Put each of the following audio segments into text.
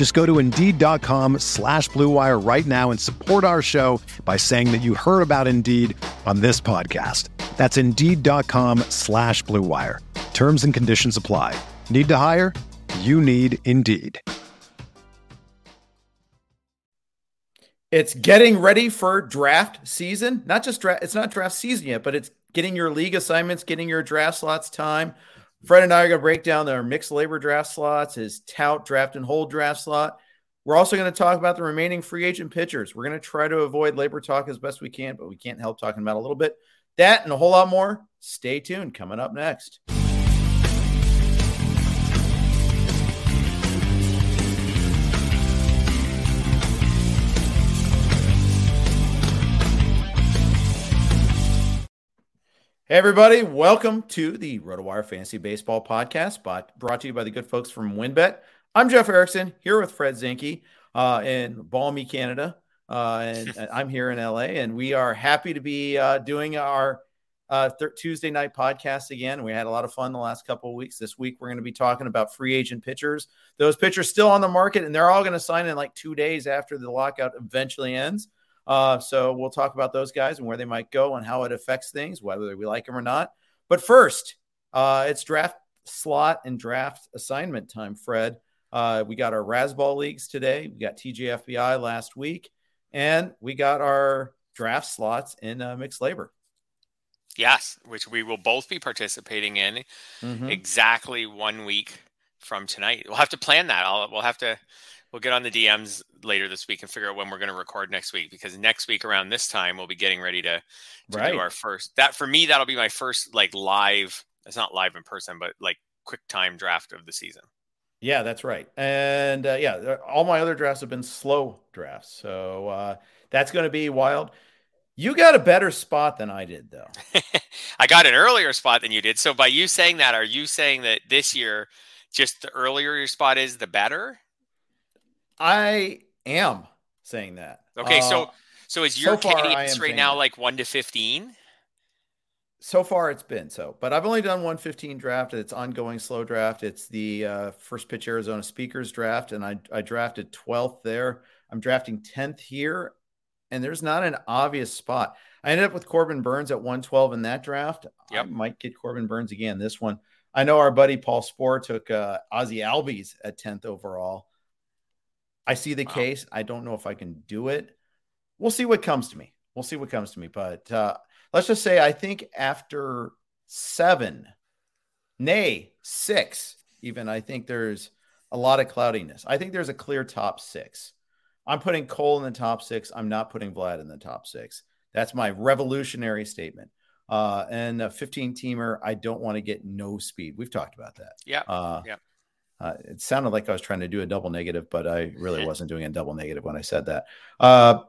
Just go to Indeed.com slash BlueWire right now and support our show by saying that you heard about Indeed on this podcast. That's Indeed.com slash BlueWire. Terms and conditions apply. Need to hire? You need Indeed. It's getting ready for draft season. Not just draft, it's not draft season yet, but it's getting your league assignments, getting your draft slots time. Fred and I are going to break down their mixed LABR draft slots, his tout draft and hold draft slot. We're also going to talk about the remaining free agent pitchers. We're going to try to avoid labor talk as best we can, but we can't help talking about a little bit. That and a whole lot more. Stay tuned. Coming up next. Hey, everybody. Welcome to the RotoWire Fantasy Baseball Podcast, but brought to you by the good folks from WynnBET. I'm Jeff Erickson here with Fred Zinkie uh, in balmy Canada. Uh, and I'm here in LA, and we are happy to be uh, doing our uh, th- Tuesday night podcast again. We had a lot of fun the last couple of weeks. This week, we're going to be talking about free agent pitchers. Those pitchers still on the market, and they're all going to sign in like two days after the lockout eventually ends. Uh, so we'll talk about those guys and where they might go and how it affects things, whether we like them or not. But first, uh, it's draft slot and draft assignment time, Fred. Uh, we got our Razzball leagues today. We got TGFBI last week, and we got our draft slots in uh, mixed LABR. Yes, which we will both be participating in mm-hmm. exactly one week from tonight. We'll have to plan that. I'll, we'll have to we'll get on the DMs later this week and figure out when we're going to record next week because next week around this time we'll be getting ready to, to right. do our first. That for me that'll be my first like live. It's not live in person, but like quick time draft of the season. Yeah, that's right. And uh, yeah, all my other drafts have been slow drafts, so uh, that's going to be wild. You got a better spot than I did, though. I got an earlier spot than you did. So by you saying that, are you saying that this year, just the earlier your spot is, the better? I am saying that. Okay, uh, so so is your so cadence right now that. like one to fifteen? So far, it's been so, but I've only done one 15 draft. It's ongoing slow draft. It's the uh, first pitch Arizona speakers draft, and I I drafted 12th there. I'm drafting 10th here, and there's not an obvious spot. I ended up with Corbin Burnes at 112 in that draft. Yep. I might get Corbin Burnes again this one. I know our buddy Paul Sporer took uh, Ozzie Albies at 10th overall. I see the wow. case. I don't know if I can do it. We'll see what comes to me. We'll see what comes to me. But uh, let's just say I think after seven, nay, six, even, I think there's a lot of cloudiness. I think there's a clear top six. I'm putting Cole in the top six. I'm not putting Vlad in the top six. That's my revolutionary statement. Uh, and a 15 teamer, I don't want to get no speed. We've talked about that. Yeah. Uh, yeah. Uh, it sounded like I was trying to do a double negative, but I really wasn't doing a double negative when I said that. Uh,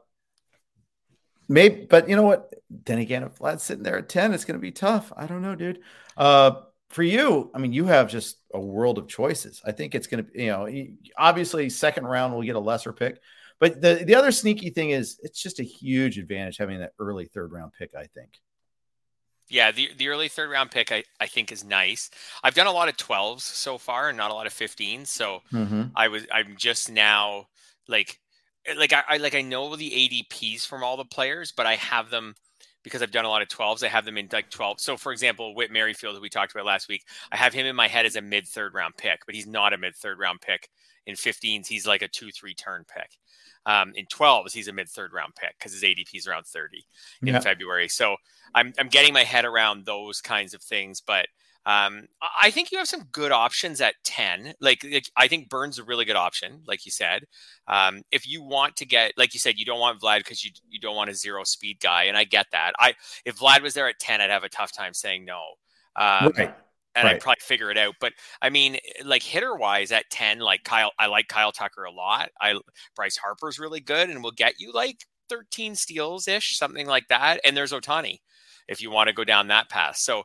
maybe, but you know what? Then again, if Vlad's sitting there at 10, it's going to be tough. I don't know, dude. Uh, for you, I mean, you have just a world of choices. I think it's going to, you know, obviously, second round will get a lesser pick. But the, the other sneaky thing is it's just a huge advantage having that early third round pick, I think. Yeah, the the early third round pick I, I think is nice. I've done a lot of 12s so far and not a lot of 15s. So mm-hmm. I was I'm just now like eh, like I, I like I know the ADPs from all the players, but I have them because I've done a lot of 12s. I have them in like 12. So for example, Whit Merrifield, who we talked about last week, I have him in my head as a mid third round pick, but he's not a mid third round pick In 15s, he's like a two, three turn pick. Um, in 12s, he's a mid third round pick because his ADP is around 30 in yeah. February. So I'm, I'm getting my head around those kinds of things. But um, I think you have some good options at 10. Like, like, I think Burnes is a really good option, like you said. Um, if you want to get, like you said, you don't want Vlad because you you don't want a zero speed guy, and I get that. I if Vlad was there at 10, I'd have a tough time saying no. Um, right. And right. I'd probably figure it out. But I mean, like hitter wise at 10, like Kyle, I like Kyle Tucker a lot. I Bryce Harper's really good and will get you like 13 steals ish, something like that. And there's Ohtani if you want to go down that path. So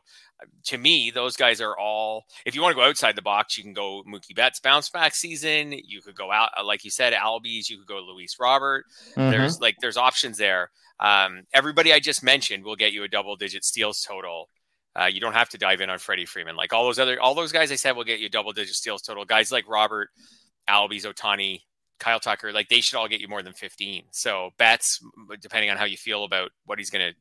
to me, those guys are all. If you want to go outside the box, you can go Mookie Betts bounce back season. You could go out, uh, like you said, Albies. You could go Luis Robert. Mm-hmm. There's like there's options there. Um, everybody I just mentioned will get you a double digit steals total. Uh, you don't have to dive in on Freddie Freeman. Like all those other, all those guys I said will get you double digit steals total. Guys like Robert, Albies, Ohtani, Kyle Tucker, like they should all get you more than 15. So Betts, depending on how you feel about what he's going to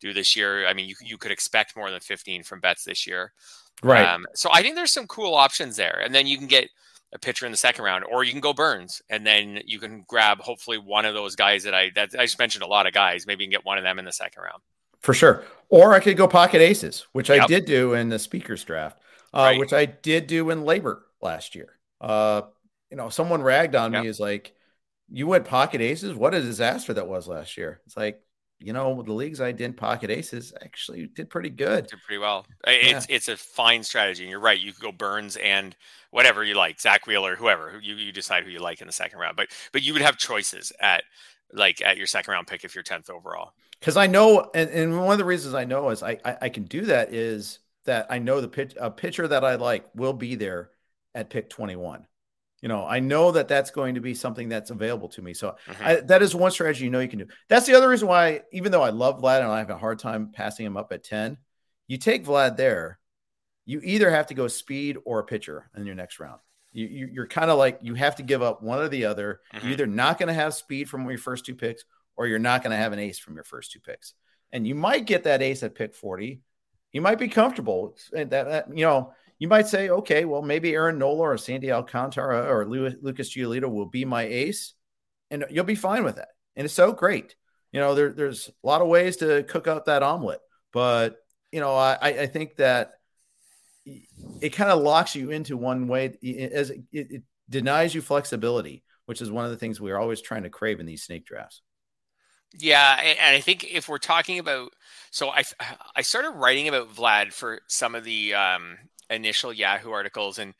do this year. I mean, you you could expect more than 15 from Betts this year. Right. Um, so I think there's some cool options there, and then you can get a pitcher in the second round, or you can go Burnes, and then you can grab hopefully one of those guys that I that I just mentioned a lot of guys. Maybe you can get one of them in the second round. For sure. Or I could go pocket aces, which yep. I did do in the speakers draft, uh, right. which I did do in LABR last year. Uh, you know, someone ragged on yep. me is like, you went pocket aces. What a disaster that was last year. It's like, you know, the leagues I did pocket aces actually did pretty good. Did pretty well. It's yeah. it's a fine strategy. And you're right. You could go Burnes and whatever you like, Zack Wheeler, whoever you, you decide who you like in the second round. But but you would have choices at like at your second round pick if you're tenth overall. Because I know, and, and one of the reasons I know is I, I, I can do that is that I know the pitch a pitcher that I like will be there at pick 21 you know, I know that that's going to be something that's available to me. So mm-hmm. I, that is one strategy you know you can do. That's the other reason why, even though I love Vlad and I have a hard time passing him up at 10, you take Vlad there, you either have to go speed or a pitcher in your next round. You, you, are kind of like you have to give up one or the other. Mm-hmm. You're either not going to have speed from your first two picks, or you're not going to have an ace from your first two picks. And you might get that ace at pick 40. You might be comfortable. That, that you know, you might say, okay, well, maybe Aaron Nola or Sandy Alcantara or Lucas Giolito will be my ace, and you'll be fine with that. And it's so great. You know, there, there's a lot of ways to cook up that omelet, but you know, I, I think that it kind of locks you into one way as it, it denies you flexibility, which is one of the things we're always trying to crave in these snake drafts. Yeah, and I think if we're talking about, so I I started writing about Vlad for some of the um, initial Yahoo articles and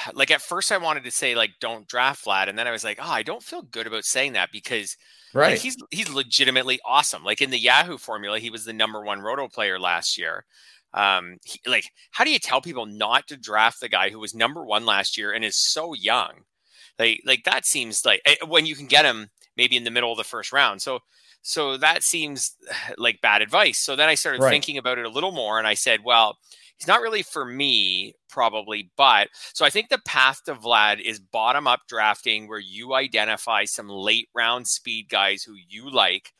like at first I wanted to say like don't draft Vlad and then I was like oh I don't feel good about saying that because right. like, he's he's legitimately awesome. Like in the Yahoo formula he was the number one roto player last year. Um he, like how do you tell people not to draft the guy who was number one last year and is so young? Like like that seems like eh, when you can get him maybe in the middle of the first round. So so that seems like bad advice so then I started right. thinking about it a little more and I said well he's not really for me, probably. But so I think the path to Vlad is bottom up drafting where you identify some late round speed guys who you like,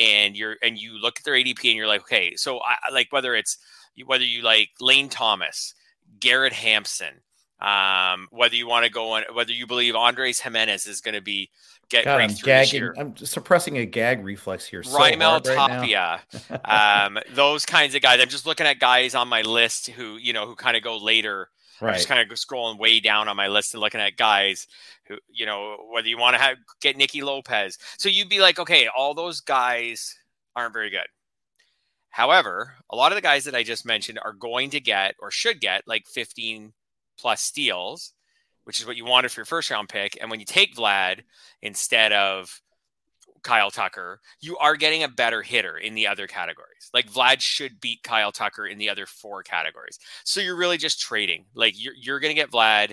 and you're and you look at their ADP and you're like, okay, so I like whether it's whether you like Lane Thomas, Garrett Hampson, um, whether you want to go on, whether you believe Andres Gimenez is going to be get God, I'm gagging. I'm suppressing a gag reflex here. So Raimel Tapia, um, those kinds of guys. I'm just looking at guys on my list who you know who kind of go later. Right. I'm just kind of scrolling way down on my list and looking at guys who you know whether you want to have get Nicky Lopez. So you'd be like, okay, all those guys aren't very good. However, a lot of the guys that I just mentioned are going to get or should get like 15 plus steals, which is what you wanted for your first round pick. And when you take Vlad instead of Kyle Tucker, you are getting a better hitter in the other categories. Like Vlad should beat Kyle Tucker in the other four categories. So you're really just trading. Like you're, you're going to get Vlad.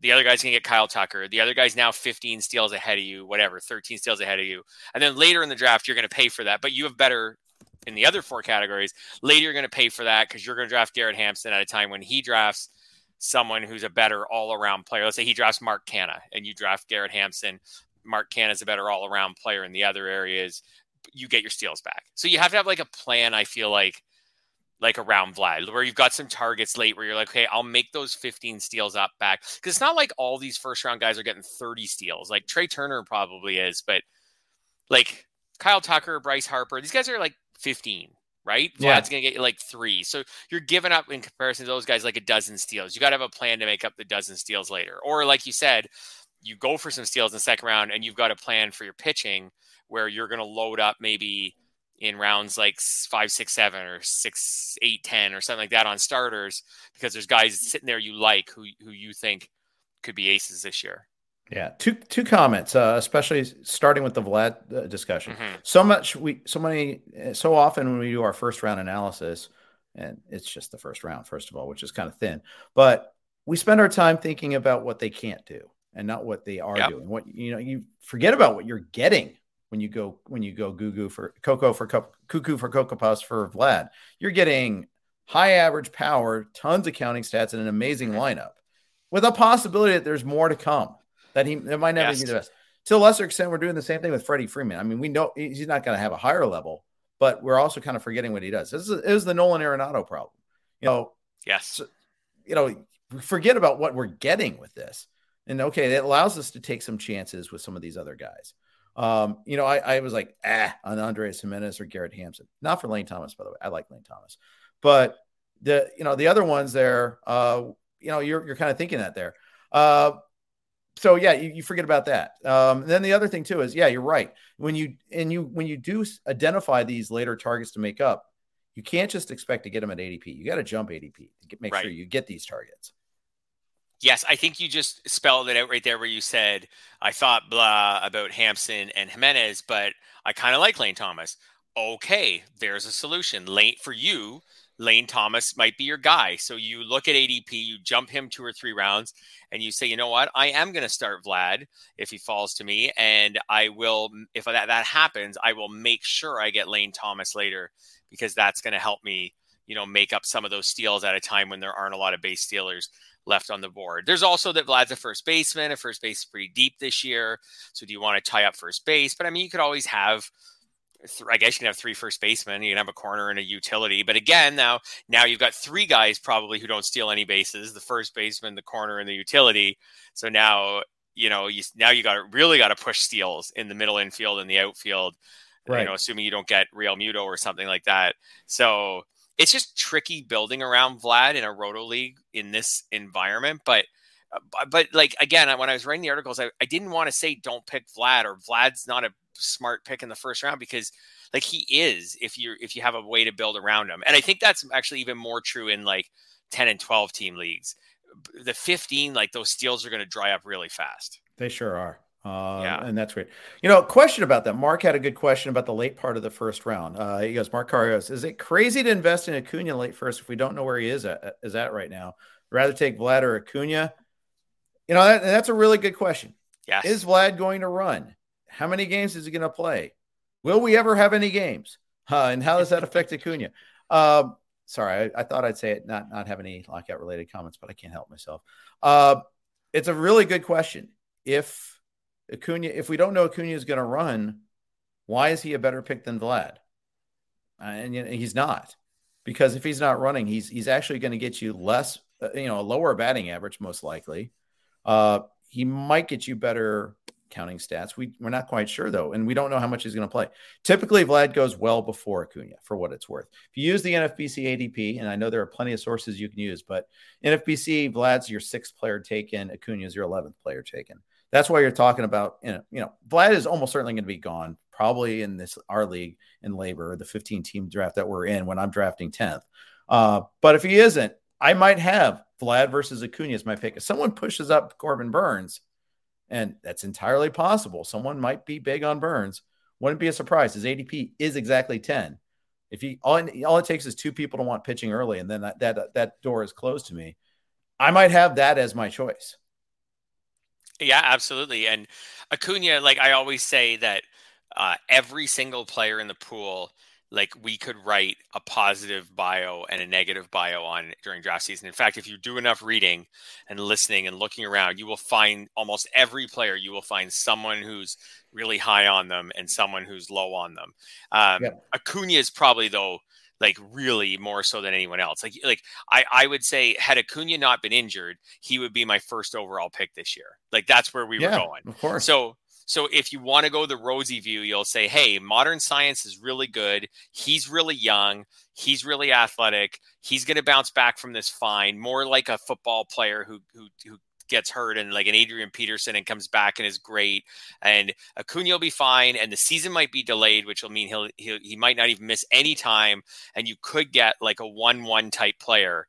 The other guy's going to get Kyle Tucker. The other guy's now 15 steals ahead of you, whatever, 13 steals ahead of you. And then later in the draft, you're going to pay for that, but you have better in the other four categories. Later, you're going to pay for that because you're going to draft Garrett Hampson at a time when he drafts someone who's a better all around player. Let's say he drafts Mark Canha and you draft Garrett Hampson. Mark Canha is a better all around player in the other areas. You get your steals back. So you have to have like a plan, I feel like, like around Vlad, where you've got some targets late where you're like, okay, I'll make those 15 steals up back. Because it's not like all these first round guys are getting 30 steals. Like Trea Turner probably is, but like Kyle Tucker, Bryce Harper, these guys are like 15, right? Yeah. Vlad's going to get you like three. So you're giving up in comparison to those guys like a dozen steals. You got to have a plan to make up the dozen steals later. Or like you said, you go for some steals in the second round and you've got a plan for your pitching where you're going to load up maybe in rounds like five, six, seven, or six, eight, ten, or something like that on starters because there's guys sitting there you like who who you think could be aces this year. Yeah, two two comments, uh, especially starting with the Vlad uh, discussion. Mm-hmm. So much we so many so often when we do our first round analysis, and it's just the first round, first of all, which is kind of thin, but we spend our time thinking about what they can't do and not what they are yep. doing. What you know, you forget about what you're getting when you go when you go goo goo for cocoa for cuckoo for cocoa puffs for Vlad. You're getting high average power, tons of counting stats, and an amazing lineup, with a possibility that there's more to come. That he that might never yes. be the best. To a lesser extent, we're doing the same thing with Freddie Freeman. I mean, we know he's not going to have a higher level, but we're also kind of forgetting what he does. This is, is the Nolan Arenado problem. You know, yes. So, you know, forget about what we're getting with this. And okay, it allows us to take some chances with some of these other guys. Um, you know, I, I was like, ah, on Andres Gimenez or Garrett Hampson. Not for Lane Thomas, by the way. I like Lane Thomas. But the you know, the other ones there, uh, you know, you're you're kind of thinking that there. Uh so yeah, you, you forget about that. Um, then the other thing too is, yeah, you're right. When you and you when you do identify these later targets to make up, you can't just expect to get them at ADP. You got to jump ADP to get, make right. sure you get these targets. Yes, I think you just spelled it out right there where you said, I thought blah about Hampson and Gimenez, but I kind of like Lane Thomas. Okay, there's a solution. Lane for you, Lane Thomas might be your guy. So you look at ADP, you jump him two or three rounds, and you say, you know what? I am going to start Vlad if he falls to me. And I will, if that, that happens, I will make sure I get Lane Thomas later because that's going to help me, you know, make up some of those steals at a time when there aren't a lot of base stealers left on the board. There's also that Vlad's a first baseman. A first base is pretty deep this year. So do you want to tie up first base? But I mean, you could always have. I guess you can have three first basemen. You can have a corner and a utility. But again, now now you've got three guys probably who don't steal any bases: the first baseman, the corner, and the utility. So now you know you now you got really got to push steals in the middle infield and the outfield. Right. You know, assuming you don't get Realmuto or something like that. So it's just tricky building around Vlad in a roto league in this environment. But but like again, when I was writing the articles, I, I didn't want to say don't pick Vlad or Vlad's not a smart pick in the first round because like he is if you if you have a way to build around him. And I think that's actually even more true in like 10 and 12 team leagues. The 15, like those steals are going to dry up really fast. They sure are. Uh, yeah. And that's great. You know, question about that. Mark had a good question about the late part of the first round. Uh, he goes, Mark Carrios, is it crazy to invest in Acuna late first if we don't know where he is at, is at right now? Rather take Vlad or Acuna? You know, that, that's a really good question. Yes. Is Vlad going to run? How many games is he going to play? Will we ever have any games? Uh, and how does that affect Acuna? Um, sorry, I, I, thought I'd say it, not not have any lockout related comments, but I can't help myself. Uh, it's a really good question. If Acuna, if we don't know Acuna is going to run, why is he a better pick than Vlad? Uh, and you know, he's not, because if he's not running, he's he's actually going to get you less, uh, you know, a lower batting average most likely. Uh, he might get you better counting stats. We we're not quite sure though, and we don't know how much he's going to play. Typically, Vlad goes well before Acuna for what it's worth. If you use the NFBC ADP, and I know there are plenty of sources you can use, but NFBC Vlad's your sixth player taken, Acuna is your eleventh player taken. That's why you're talking about, you know, you know, Vlad is almost certainly going to be gone, probably in this our league in LABR the 15 team draft that we're in when I'm drafting 10th. Uh, but if he isn't, I might have Vlad versus Acuna as my pick. If someone pushes up Corbin Burnes, and that's entirely possible, someone might be big on Burnes. Wouldn't be a surprise. His ADP is exactly 10. If he all, all it takes is two people to want pitching early, and then that that that door is closed to me, I might have that as my choice. Yeah, absolutely. And Acuna, like I always say that uh, every single player in the pool, like we could write a positive bio and a negative bio on during draft season. In fact, if you do enough reading and listening and looking around, you will find almost every player. You will find someone who's really high on them and someone who's low on them. Um, yeah. Acuna is probably though like really more so than anyone else. Like like I I would say had Acuna not been injured, he would be my first overall pick this year. Like that's where we yeah, were going. Of course. So so if you want to go the rosy view, you'll say, "Hey, modern science is really good. He's really young. He's really athletic. He's going to bounce back from this fine, more like a football player who who who gets hurt and like an Adrian Peterson and comes back and is great. And Acuna will be fine, and the season might be delayed, which will mean he'll, he'll he might not even miss any time, and you could get like a one-one type player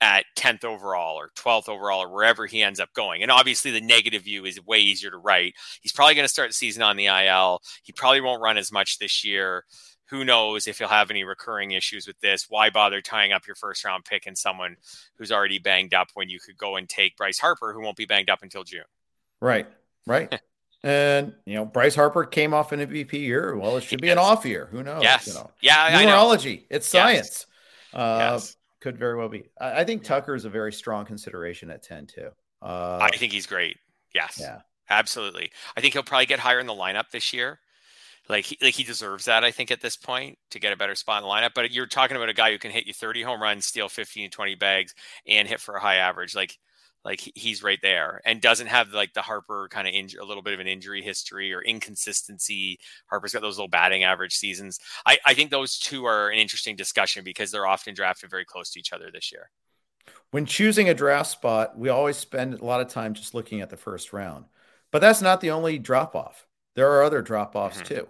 at 10th overall or 12th overall or wherever he ends up going. And obviously, the negative view is way easier to write. He's probably going to start the season on the IL. He probably won't run as much this year. Who knows if he'll have any recurring issues with this? Why bother tying up your first round pick in someone who's already banged up when you could go and take Bryce Harper, who won't be banged up until June? Right, right. and you know, Bryce Harper came off an MVP year. Well, it should be yes. an off year. Who knows? Yes. You know? Yeah. Numerology. It's science. Yes. Uh, yes could very well be. I, I think Tucker is a very strong consideration at 10 too. Uh, I think he's great. Yes. Yeah. Absolutely. I think he'll probably get higher in the lineup this year. Like he, like he deserves that, I think, at this point to get a better spot in the lineup. But you're talking about a guy who can hit you 30 home runs, steal 15 to 20 bags, and hit for a high average. Like like he's right there and doesn't have like the Harper kind of inj- a little bit of an injury history or inconsistency. Harper's got those little batting average seasons. I, I think those two are an interesting discussion because they're often drafted very close to each other this year. When choosing a draft spot, we always spend a lot of time just looking at the first round, but that's not the only drop off. There are other drop offs mm-hmm. too.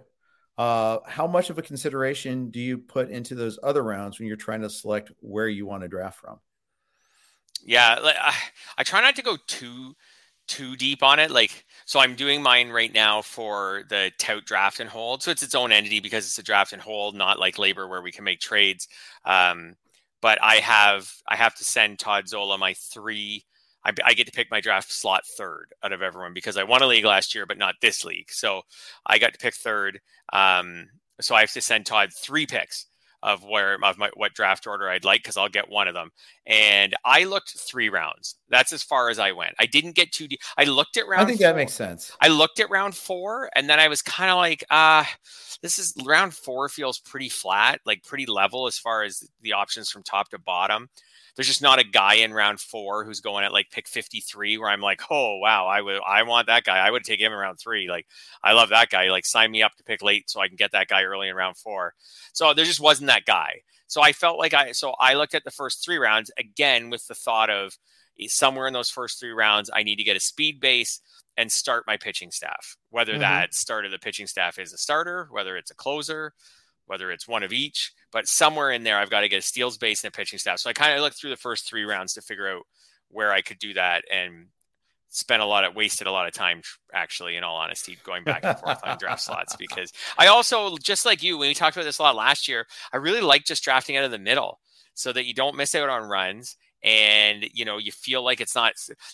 Uh, how much of a consideration do you put into those other rounds when you're trying to select where you want to draft from? Yeah, I, I try not to go too too deep on it. Like, so I'm doing mine right now for the tout draft and hold. So it's its own entity because it's a draft and hold, not like LABR where we can make trades. Um, but I have I have to send Todd Zola my three. I, I, get to pick my draft slot third out of everyone because I won a league last year, but not this league. So I got to pick third. Um, so I have to send Todd three picks of where of my what draft order I'd like because I'll get one of them. And I looked three rounds. That's as far as I went. I didn't get too deep. I looked at round. I think four. that makes sense. I looked at round four, and then I was kind of like, ah, uh, this is round four feels pretty flat, like pretty level as far as the options from top to bottom there's just not a guy in round four who's going at like pick 53 where I'm like, oh wow, I would I want that guy. I would take him in round three. Like I love that guy. Like sign me up to pick late so I can get that guy early in round four. So there just wasn't that guy. So I felt like I so I looked at the first three rounds again with the thought of eh, somewhere in those first three rounds, I need to get a speed base and start my pitching staff. Whether mm-hmm. that start of the pitching staff is a starter, whether it's a closer, whether it's one of each, but somewhere in there, I've got to get a steals base and a pitching staff. So I kind of looked through the first three rounds to figure out where I could do that and spent a lot of wasted a lot of time actually in all honesty going back and forth on draft slots because I also just like you when we talked about this a lot last year I really like just drafting out of the middle so that you don't miss out on runs and you know you feel like it's not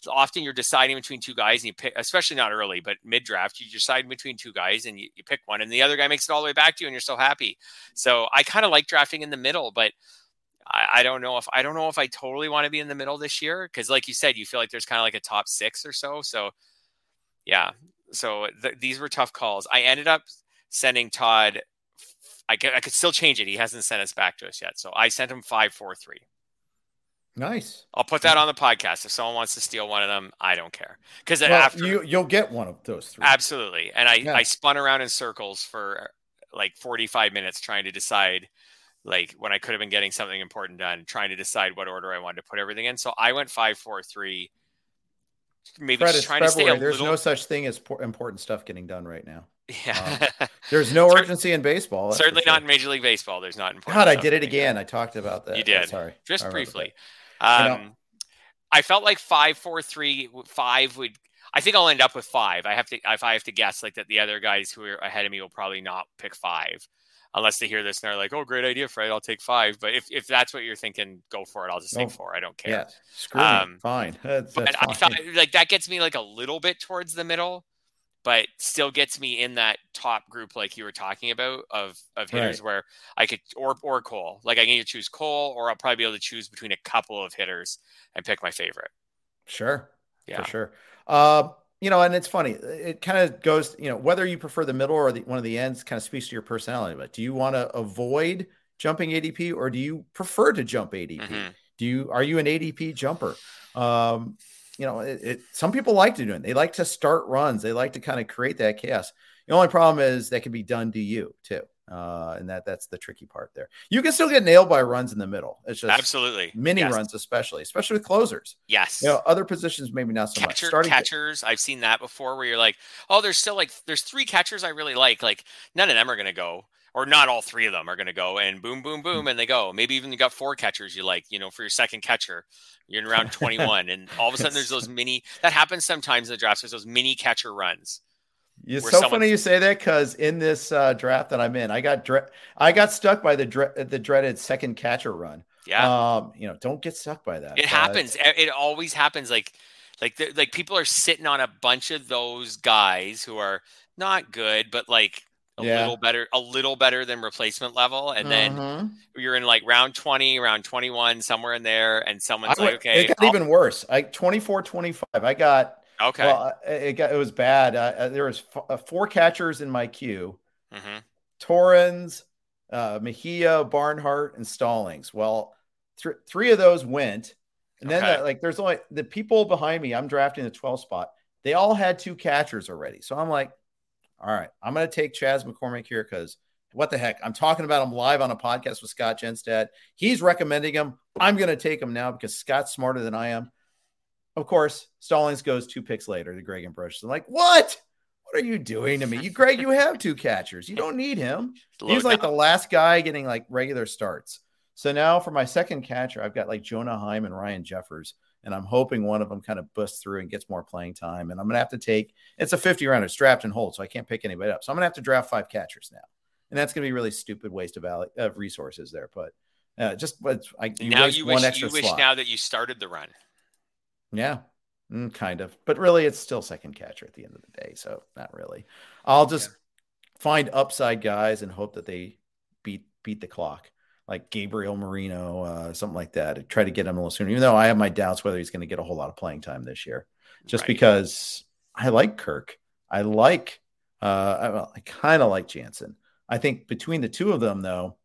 often you're deciding between two guys and you pick especially not early but mid draft you decide between two guys and you, you, pick one and the other guy makes it all the way back to you and you're so happy. So i kind of like drafting in the middle but I, I, don't know if i don't know if i totally want to be in the middle this year because like you said you feel like there's kind of like a top six or so so yeah. So th- these were tough calls. I ended up sending todd I could, I could still change it. He hasn't sent us back to us yet. So i sent him five four three Nice. I'll put that on the podcast. If someone wants to steal one of them, I don't care. Because well, after you you'll get one of those three. Absolutely. And I, yeah. I spun around in circles for like 45 minutes trying to decide like when I could have been getting something important done, trying to decide what order I wanted to put everything in. So I went five, four, three. Maybe Fred, just trying February. to stay There's little... no such thing as important stuff getting done right now. Yeah. Um, there's no urgency in baseball. Certainly sure. not in Major League Baseball. There's not important. God, I did it again. Done. I talked about that. You did. Sorry. Just briefly. Um, you know, I felt like five, four, three, five would. I think I'll end up with five. I have to if I have to guess like that the other guys who are ahead of me will probably not pick five, unless they hear this and they're like, "Oh, great idea, Fred. I'll take five. But if, if that's what you're thinking, go for it. I'll just take four. I don't care. Yeah, screw um, Fine. That's, that's fine. I thought like that gets me like a little bit towards the middle but still gets me in that top group like you were talking about of of hitters right. where I could or or Cole. Like I can either choose Cole or I'll probably be able to choose between a couple of hitters and pick my favorite. Sure. Yeah. For sure. Uh, you know, and it's funny. It kind of goes, you know, whether you prefer the middle or the, one of the ends kind of speaks to your personality. But do you want to avoid jumping ADP or do you prefer to jump ADP? Mm-hmm. Do you are you an ADP jumper? Um, you know, it, it, some people like to do it. They like to start runs. They like to kind of create that chaos. The only problem is that can be done to you too. Uh, and that that's the tricky part there. You can still get nailed by runs in the middle. It's just absolutely mini yes. runs, especially, especially with closers. Yes. You know, other positions maybe not so Catcher, much. Starting catchers, to- I've seen that before where you're like, oh, there's still like there's three catchers I really like. Like none of them are gonna go, or not all three of them are gonna go, and boom, boom, boom, mm-hmm. and they go. Maybe even you got four catchers you like, you know, for your second catcher. You're in round 21, and all of a sudden there's those mini that happens sometimes in the drafts. There's those mini catcher runs it's so funny you say that because in this uh, draft that I'm in, I got dre- I got stuck by the dre- the dreaded second catcher run. Yeah, um, you know, don't get stuck by that. It happens. It always happens. Like like like people are sitting on a bunch of those guys who are not good, but like a yeah. little better, a little better than replacement level, and then mm-hmm. you're in like round 20, round 21, somewhere in there, and someone's like, okay, it got I'll- even worse. I 24, 25. I got Okay. Well, it got it was bad. Uh, uh there was f- uh, four catchers in my queue. Mm-hmm. Torrens, uh, Mejia, Barnhart, and Stallings. Well, th- three of those went, and then okay. like there's only the people behind me. I'm drafting the 12 spot. They all had two catchers already, so I'm like, all right, I'm going to take Chas McCormick here because what the heck? I'm talking about him live on a podcast with Scott Genstad. He's recommending him. I'm going to take him now because Scott's smarter than I am. Of course, Stallings goes two picks later to Greg Ambrosius. I'm like, what? What are you doing to me? You, Greg, you have two catchers. You don't need him. He's like the last guy getting like regular starts. So now for my second catcher, I've got like Jonah Heim and Ryan Jeffers, and I'm hoping one of them kind of busts through and gets more playing time. And I'm gonna have to take it's a 50 rounder, it's draft and hold, so I can't pick anybody up. So I'm gonna have to draft five catchers now, and that's gonna be really stupid waste of, of resources there. But uh, just but I you now you wish, you wish now that you started the run. Yeah, mm, kind of. But really, it's still second catcher at the end of the day. So not really. I'll just yeah. find upside guys and hope that they beat beat the clock, like Gabriel Moreno, uh, something like that. Try to get him a little sooner, even though I have my doubts whether he's going to get a whole lot of playing time this year. Just right. because I like Kirk, I like, uh, I, well, I kind of like Jansen. I think between the two of them, though,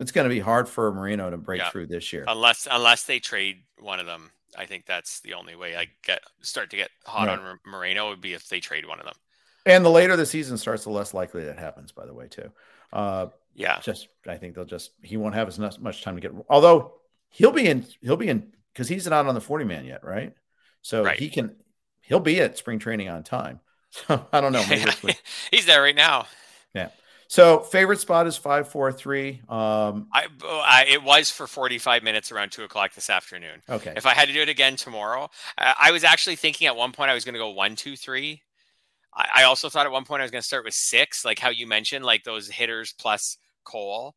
it's going to be hard for Moreno to break yeah. through this year, unless unless they trade one of them I think that's the only way I get start to get hot right. on Moreno would be if they trade one of them. And the later the season starts, the less likely that happens. By the way, too. Uh, yeah. Just I think they'll just he won't have as much time to get. Although he'll be in he'll be in because he's not on the forty man yet, right? So right. he can he'll be at spring training on time. So I don't know. he's there right now. Yeah. So favorite spot is five four three. Um, I, I, it was for forty five minutes around two o'clock this afternoon. Okay. If I had to do it again tomorrow, I, I was actually thinking at one point I was going to go one two three. I, I also thought at one point I was going to start with six, like how you mentioned, like those hitters plus Cole.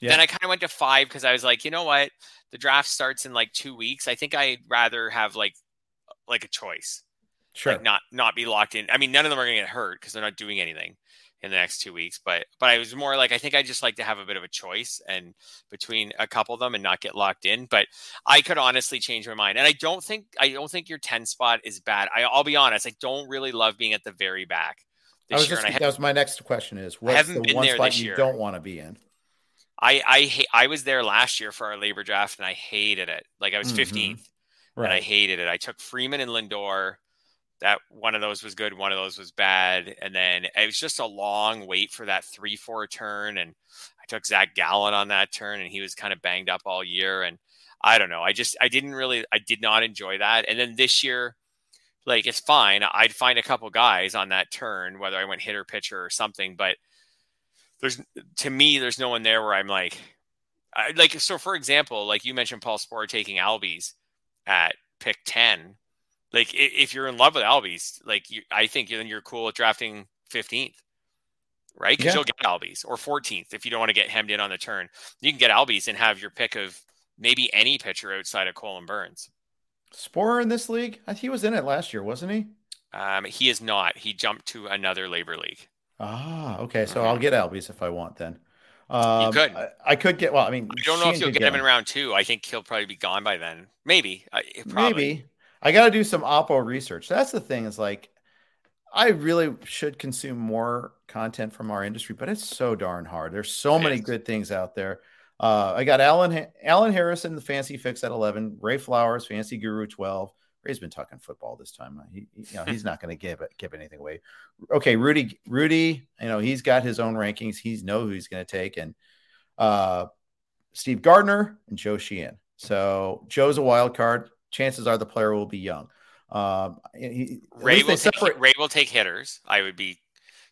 Yeah. Then I kind of went to five because I was like, you know what, the draft starts in like two weeks. I think I'd rather have like like a choice. Sure. Like not not be locked in. I mean, none of them are going to get hurt because they're not doing anything in the next two weeks. But but I was more like I think I just like to have a bit of a choice and between a couple of them and not get locked in. But I could honestly change my mind, and I don't think I don't think your ten spot is bad. I, will be honest, I don't really love being at the very back. I was just, that was my next question: is what's the one spot you year. don't want to be in? I I I was there last year for our LABR draft, and I hated it. Like I was 15th, mm-hmm. right. and I hated it. I took Freeman and Lindor that one of those was good, one of those was bad, and then it was just a long wait for that three four turn, and I took Zach Gallen on that turn, and he was kind of banged up all year, and I don't know, I just I didn't really I did not enjoy that, and then this year, like it's fine, I'd find a couple guys on that turn, whether I went hitter pitcher or something, but there's to me there's no one there where I'm like, I, like so for example, like you mentioned Paul Sporer taking Albies at pick ten like if you're in love with Albies, like you, I think then you're cool with drafting 15th, right? Because yeah. you'll get Albies or 14th if you don't want to get hemmed in on the turn. You can get Albies and have your pick of maybe any pitcher outside of Cole and Burnes. Sporer in this league? He was in it last year, wasn't he? Um, he is not. He jumped to another LABR league. Ah, okay. So I'll mm-hmm. get Albies if I want then. Um, you could. I, I, could get. Well, I mean, I don't know if you'll get him in round two. I think he'll probably be gone by then. Maybe. Maybe. I got to do some Oppo research. That's the thing is like, I really should consume more content from our industry, but it's so darn hard. There's so it many is. good things out there. Uh, I got Alan Alan Harrison, the fancy fix at 11, Ray Flowers, fancy guru 12. Ray's been talking football this time. He, you know, he's not going to give it, give anything away. Okay, Rudy, Rudy, you know, he's got his own rankings. He's know who he's going to take, and uh, Steve Gardner and Joe Sheehan. So Joe's a wild card. Chances are the player will be young. Um, he, Ray will take, Ray will take hitters. I would be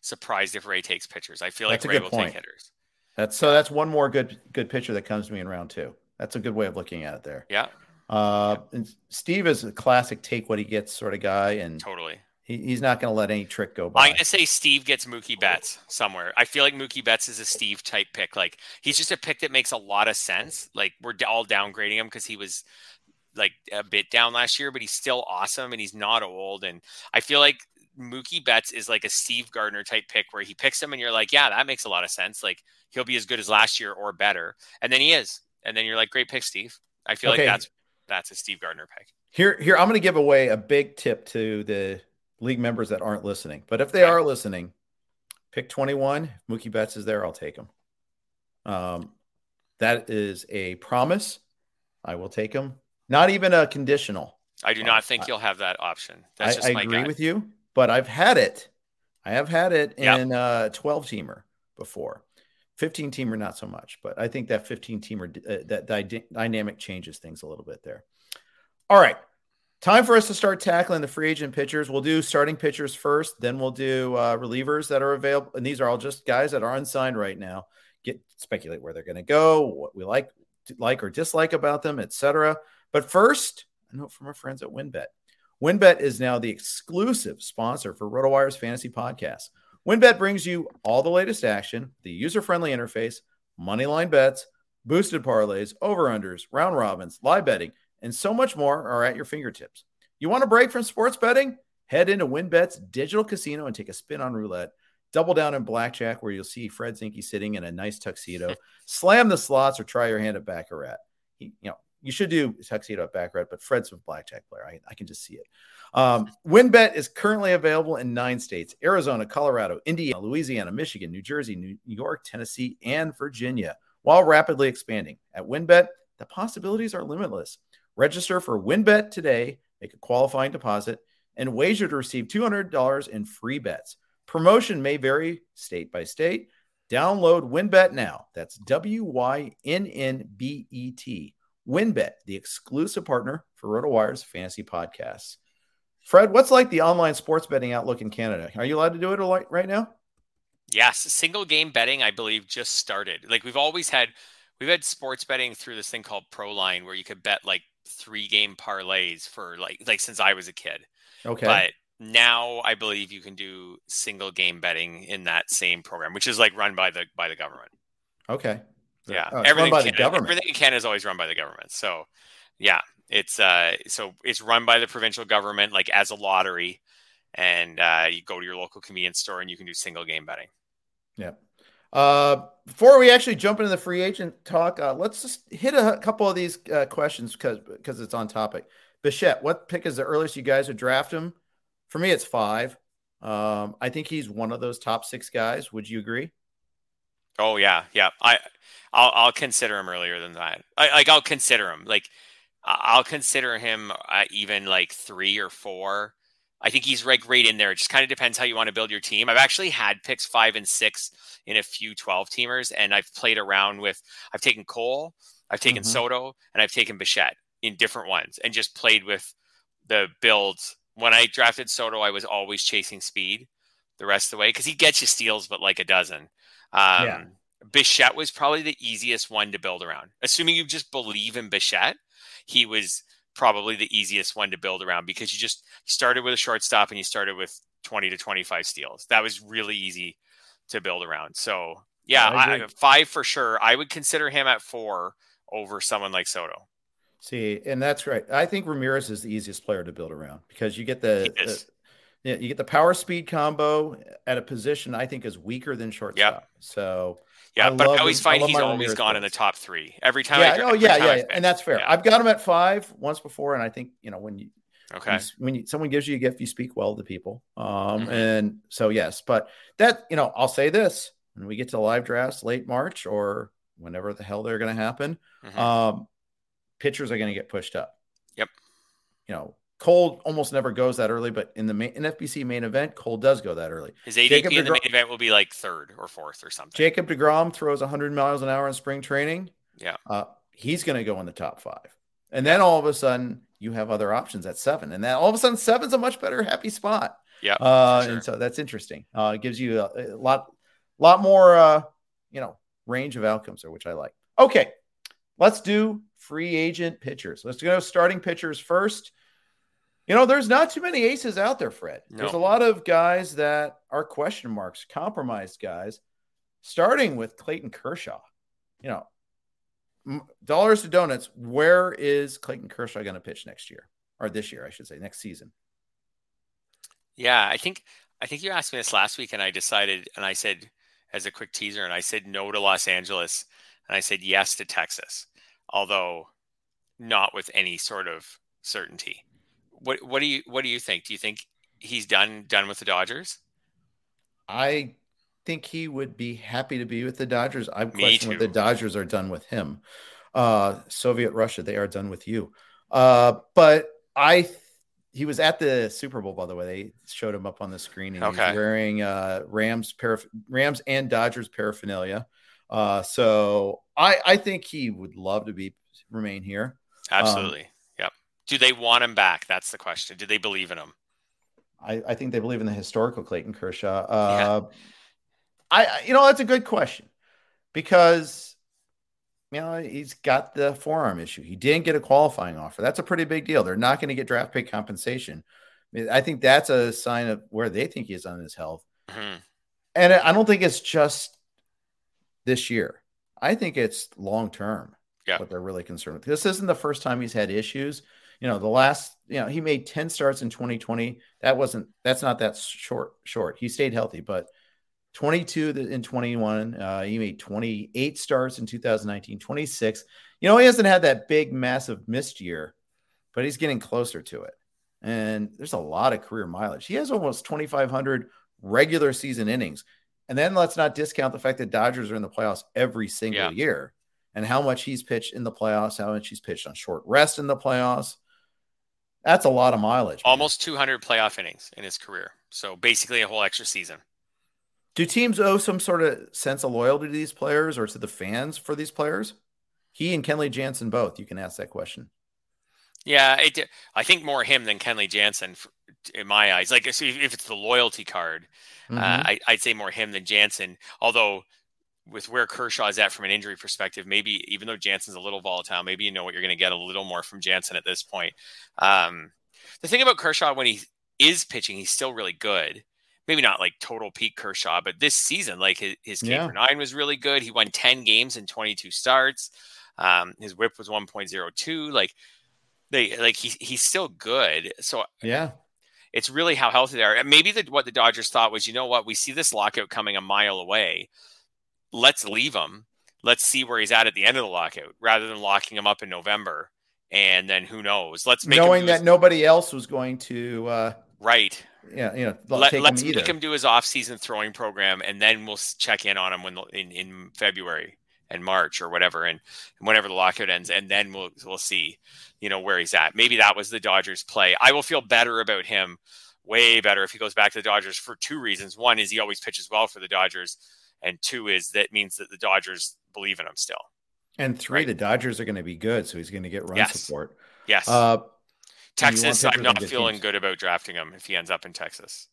surprised if Ray takes pitchers. I feel like Ray will point. take hitters. That's so. That's one more good good pitcher that comes to me in round two. That's a good way of looking at it there. Yeah. Uh, and Steve is a classic take what he gets sort of guy, and totally. He, he's not going to let any trick go by. I'm going to say Steve gets Mookie Betts somewhere. I feel like Mookie Betts is a Steve type pick. Like he's just a pick that makes a lot of sense. Like we're all downgrading him because he was like a bit down last year, but he's still awesome and he's not old. And I feel like Mookie Betts is like a Steve Gardner type pick where he picks him and you're like, yeah, that makes a lot of sense. Like he'll be as good as last year or better. And then he is. And then you're like, great pick, Steve. I feel okay. like that's that's a Steve Gardner pick. Here, here, I'm going to give away a big tip to the league members that aren't listening. But if they okay. are listening, pick 21. Mookie Betts is there. I'll take him. Um, that is a promise. I will take him. Not even a conditional. I do not think you'll have that option. That's I, I agree with you, but I've had it. I have had it yep. in a 12 teamer before. 15 teamer, not so much, but I think that 15 teamer, uh, that dy- dynamic changes things a little bit there. All right. Time for us to start tackling the free agent pitchers. We'll do starting pitchers first, then we'll do uh, relievers that are available. And these are all just guys that are unsigned right now. Get speculate where they're going to go, what we like, like or dislike about them, etc. But first, a note from our friends at WynnBET. WynnBET is now the exclusive sponsor for RotoWire's fantasy podcast. WynnBET brings you all the latest action, the user friendly interface, moneyline bets, boosted parlays, over unders, round robins, live betting, and so much more are at your fingertips. You want a break from sports betting? Head into WynnBET's digital casino and take a spin on roulette. Double down in blackjack, where you'll see Fred Zinkie sitting in a nice tuxedo. Slam the slots or try your hand at Baccarat. He, you know, you should do tuxedo at Baccarat, but Fred's a blackjack player. I, I can just see it. Um, WynnBET is currently available in nine states Arizona, Colorado, Indiana, Louisiana, Michigan, New Jersey, New York, Tennessee, and Virginia, while rapidly expanding. At WynnBET, the possibilities are limitless. Register for WynnBET today, make a qualifying deposit, and wager to receive $200 in free bets. Promotion may vary state by state. Download WynnBET now. That's W Y N N B E T. WynnBET, the exclusive partner for RotoWire's fantasy podcasts. Fred, what's like the online sports betting outlook in Canada? Are you allowed to do it right now? Yes, single game betting, I believe, just started. Like we've always had, we've had sports betting through this thing called ProLine, where you could bet like three game parlays for like like since I was a kid. Okay, but now I believe you can do single game betting in that same program, which is like run by the by the government. Okay. Yeah, oh, everything by Canada, the government. Everything in Canada is always run by the government. So, yeah, it's uh, so it's run by the provincial government, like as a lottery, and uh, you go to your local convenience store and you can do single game betting. Yeah. Uh, before we actually jump into the free agent talk, uh, let's just hit a couple of these uh, questions because because it's on topic. Bichette, what pick is the earliest you guys would draft him? For me, it's five. Um, I think he's one of those top six guys. Would you agree? Oh yeah, yeah. I I'll I'll consider him earlier than that. I, like I'll consider him. Like I'll consider him uh, even like three or four. I think he's right, right in there. It just kind of depends how you want to build your team. I've actually had picks five and six in a few 12 teamers, and I've played around with, I've taken Cole, I've taken mm-hmm. Soto, and I've taken Bichette in different ones and just played with the builds. When I drafted Soto, I was always chasing speed the rest of the way because he gets you steals, but like a dozen. Um, yeah. Bichette was probably the easiest one to build around. Assuming you just believe in Bichette, he was probably the easiest one to build around because you just started with a shortstop and you started with 20 to 25 steals. That was really easy to build around. So, yeah, I I, five for sure. I would consider him at four over someone like Soto. See, and that's right. I think Ramirez is the easiest player to build around because you get the, the yeah, you get the power speed combo at a position I think is weaker than shortstop. Yep. So yeah, I but I always find he's always gone in the top three every time. Yeah, I, oh yeah, yeah, yeah. and that's fair. Yeah. I've got him at five once before, and I think you know when you okay when you, someone gives you a gift, you speak well to people. Um, mm-hmm. and so yes, but that you know I'll say this when we get to live drafts late March or whenever the hell they're going to happen, mm-hmm. um, pitchers are going to get pushed up. Yep. You know, Cole almost never goes that early, but in the main, NFBC main event, Cole does go that early. His ADP Jacob in the main event will be like third or fourth or something. Jacob DeGrom throws 100 miles an hour in spring training. Yeah. Uh, he's going to go in the top five. And then all of a sudden, you have other options at seven. And then all of a sudden, seven's a much better happy spot. Yeah. Uh, sure. And so that's interesting. Uh, it gives you a, a lot, lot more, uh, you know, range of outcomes there, which I like. Okay. Let's do free agent pitchers. Let's go starting pitchers first. You know, there's not too many aces out there, Fred. No. There's a lot of guys that are question marks, compromised guys, starting with Clayton Kershaw. You know, dollars to donuts. Where is Clayton Kershaw going to pitch next year or this year, I should say, next season? Yeah, I think I think you asked me this last week, and I decided, and I said as a quick teaser, and I said no to Los Angeles, and I said yes to Texas, although not with any sort of certainty. What what do you what do you think? Do you think he's done done with the Dodgers? I think he would be happy to be with the Dodgers. I question what the Dodgers are done with him. Uh, Soviet Russia, they are done with you. Uh, but I, th- he was at the Super Bowl, by the way. They showed him up on the screen. And okay. wearing uh, Rams paraph- Rams and Dodgers paraphernalia. Uh, so I, I think he would love to be remain here. Absolutely. Um, do they want him back? That's the question. Do they believe in him? I, I think they believe in the historical Clayton Kershaw. Uh, yeah. I, you know, that's a good question because, you know, he's got the forearm issue. He didn't get a qualifying offer. That's a pretty big deal. They're not going to get draft pick compensation. I, mean, I, think that's a sign of where they think he is on his health. Mm-hmm. And I don't think it's just this year. I think it's long term. Yeah. What they're really concerned with. This isn't the first time he's had issues you know, the last, you know, he made 10 starts in 2020. That wasn't, that's not that short, short. He stayed healthy, but 22 in 21. Uh, he made 28 starts in 2019, 26. You know, he hasn't had that big, massive missed year, but he's getting closer to it. And there's a lot of career mileage. He has almost 2,500 regular season innings. And then let's not discount the fact that Dodgers are in the playoffs every single yeah. year and how much he's pitched in the playoffs, how much he's pitched on short rest in the playoffs. That's a lot of mileage. Man. Almost 200 playoff innings in his career. So basically a whole extra season. Do teams owe some sort of sense of loyalty to these players or to the fans for these players? He and Kenley Jansen both. You can ask that question. Yeah, it, I think more him than Kenley Jansen in my eyes. Like if it's the loyalty card, uh, mm-hmm. uh, I, would say more him than Jansen. Although with where Kershaw is at from an injury perspective, maybe even though Jansen's a little volatile, maybe you know what you're going to get a little more from Jansen at this point. Um, the thing about Kershaw when he is pitching, he's still really good. Maybe not like total peak Kershaw, but this season, like his, his K yeah. per nine was really good. He won 10 games in 22 starts. Um, his whip was 1.02. Like they, like he, he's still good. So yeah, it's really how healthy they are. And maybe the, what the Dodgers thought was, you know what, we see this lockout coming a mile away let's leave him. Let's see where he's at at the end of the lockout rather than locking him up in November. And then who knows? Let's make knowing that nobody else was going to uh, right. Yeah, you know, Let, us make him do his off-season throwing program, and then we'll check in on him when in in February and March or whatever, and, and whenever the lockout ends, and then we'll we'll see, you know, where he's at. Maybe that was the Dodgers' play. I will feel better about him, way better if he goes back to the Dodgers for two reasons. One is he always pitches well for the Dodgers and two is that means that the Dodgers believe in him still. And three, right? the Dodgers are going to be good, so he's going to get run yes. support. Yes. Uh, Texas, I'm not feeling teams. good about drafting him if he ends up in Texas.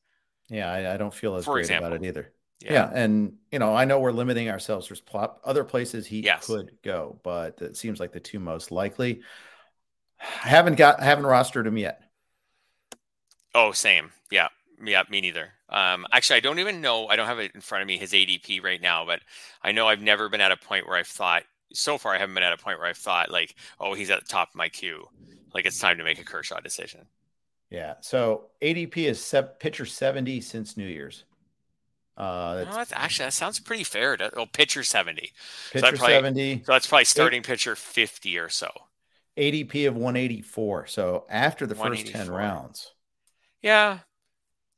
Yeah, I, I don't feel as For great example. about it either. Yeah. yeah. and you know, I know we're limiting ourselves. There's plot, other places he yes. could go, but it seems like the two most likely. I haven't got, I haven't rostered him yet. Oh, same. Yeah, yeah, me neither. Um, actually, I don't even know. I don't have it in front of me his ADP right now, but I know I've never been at a point where I've thought. So far, I haven't been at a point where I've thought like, "Oh, he's at the top of my queue." Like it's time to make a Kershaw decision. Yeah. So ADP is set, pitcher seventy since New Year's. Uh, that's, no, that's actually that sounds pretty fair. To, oh, pitcher seventy. Pitcher so probably, seventy. So that's probably starting pitcher fifty or so. ADP of one eighty four. So after the first ten rounds. Yeah,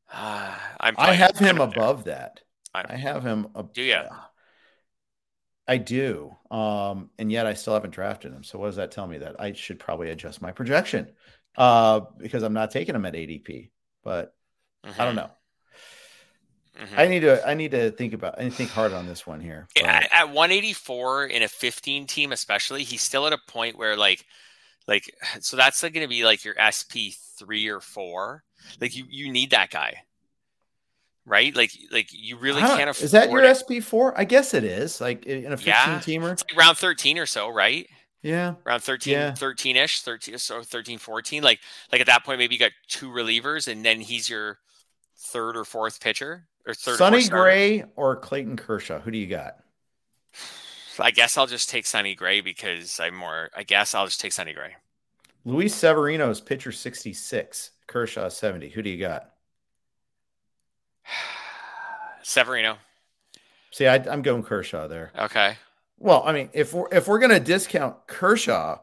uh, i have him above there. that. I, I, have him. Ab- do you? I do. Um, and yet I still haven't drafted him. So what does that tell me? That I should probably adjust my projection uh, because I'm not taking him at ADP. But mm-hmm. I don't mm-hmm. know. Mm-hmm. I need to I need to think about I need to think hard on this one here. At, at 184 in a 15 team, especially, he's still at a point where like like so that's like going to be like your SP three or four. Like you you need that guy right? Like, like you really can't afford. Is that your SP four? I guess it is. Like in a fifteen yeah. teamer, like round thirteen or so, right? Yeah, around 13, yeah. 13-ish, 13, so 13, 14. Like, like at that point, maybe you got two relievers, and then he's your third or fourth pitcher, or third. Sonny Gray or Clayton Kershaw. Who do you got? I guess I'll just take Sonny Gray because I'm more. I guess I'll just take Sonny Gray. Luis Severino is pitcher sixty six. Kershaw seventy. Who do you got? Severino. See, I, am going Kershaw there. Okay. Well, I mean, if we're if we're going to discount Kershaw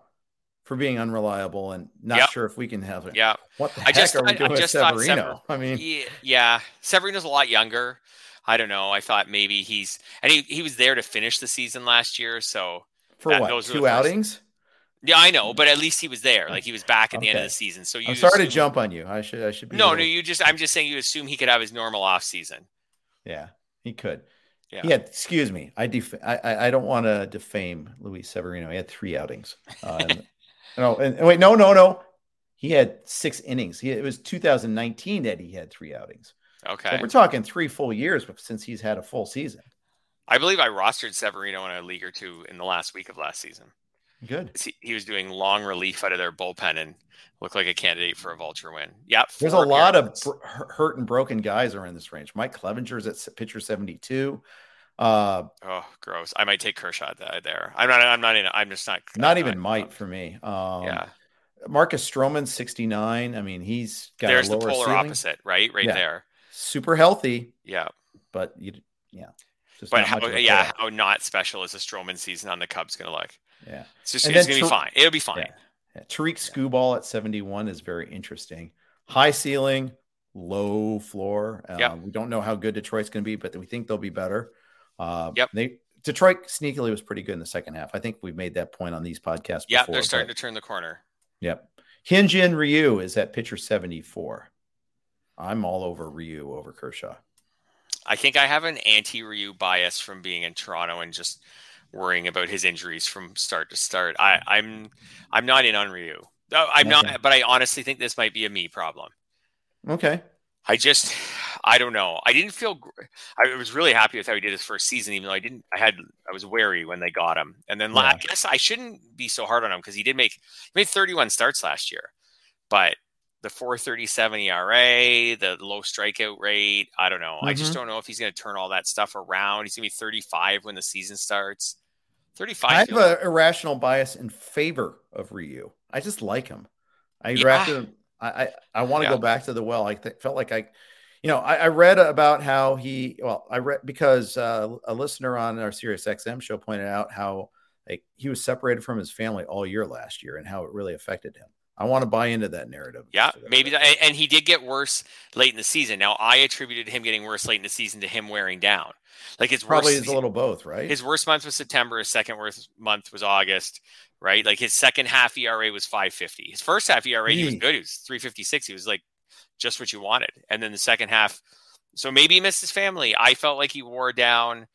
for being unreliable and not yep. sure if we can have it, yeah. What the I heck just, are we doing I, with Severino? Sever- I mean, yeah, Severino's a lot younger. I don't know. I thought maybe he's and he, he was there to finish the season last year. So for that, what two outings? Yeah, I know, but at least he was there. Like he was back at the end of the season. So you I'm sorry assume, to jump on you. I should I should be No, no, you just I'm just saying you assume he could have his normal off season. Yeah, he could. Yeah. He had, excuse me, I, def- I, I don't want to defame Luis Severino. He had three outings. Uh, and, no, and, and, wait, no, no, no. He had six innings. He, it was 2019 that he had three outings. Okay. So we're talking three full years since he's had a full season. I believe I rostered Severino in a league or two in the last week of last season. Good. He, he was doing long relief out of their bullpen and looked like a candidate for a vulture win. Yep. There's a lot of br- hurt and broken guys are in this range. Mike Clevinger's at pitcher 72. Uh, oh, gross. I might take Kershaw there. I'm not, I'm not in, I'm just not, not even might for me. Um, yeah. Marcus Stroman, 69. I mean, he's got a There's the polar ceiling. opposite, right? Right yeah. there. Super healthy. Yeah. But you, yeah. but how, yeah, how not special is a Stroman season on the Cubs going to look? Yeah. It's just it's going to be fine. It'll be fine. Yeah. Yeah. Tarik Skubal at 71 is very interesting. High ceiling, low floor. Um, yep. We don't know how good Detroit's going to be, but we think they'll be better. Uh, yep. They Detroit sneakily was pretty good in the second half. I think we've made that point on these podcasts. Yeah, they're starting but, to turn the corner. Yep. Hyunjin Ryu is at pitcher 74. I'm all over Ryu over Kershaw. I think I have an anti Ryu bias from being in Toronto and just worrying about his injuries from start to start. I, I'm I'm not in on Ryu. I'm okay. not, but I honestly think this might be a me problem. Okay. I just, I don't know. I didn't feel. I was really happy with how he did his first season, even though I didn't. I had. I was wary when they got him, and then yeah. I guess I shouldn't be so hard on him because he did make he made 31 starts last year, but the 437 ERA, the low strikeout rate. I don't know. Mm-hmm. I just mm-hmm. don't know if he's going to turn all that stuff around. He's going to be 35 when the season starts. 35. I have an irrational bias in favor of Ryu. I just like him. I yeah. drafted him. I, I, I want to yeah. go back to the well. I th- felt like I, you know, I, I, read about how he, well, I read because uh, a listener on our Sirius XM show pointed out how like he was separated from his family all year last year and how it really affected him. I want to buy into that narrative. Yeah, maybe that, and he did get worse late in the season. Now I attributed him getting worse late in the season to him wearing down. Like his probably worst, is a little both, right? His worst month was September. His second worst month was August. Right, like his second half ERA was 550. His first half ERA he was good. He was 356. He was like just what you wanted. And then the second half, so maybe he missed his family. I felt like he wore down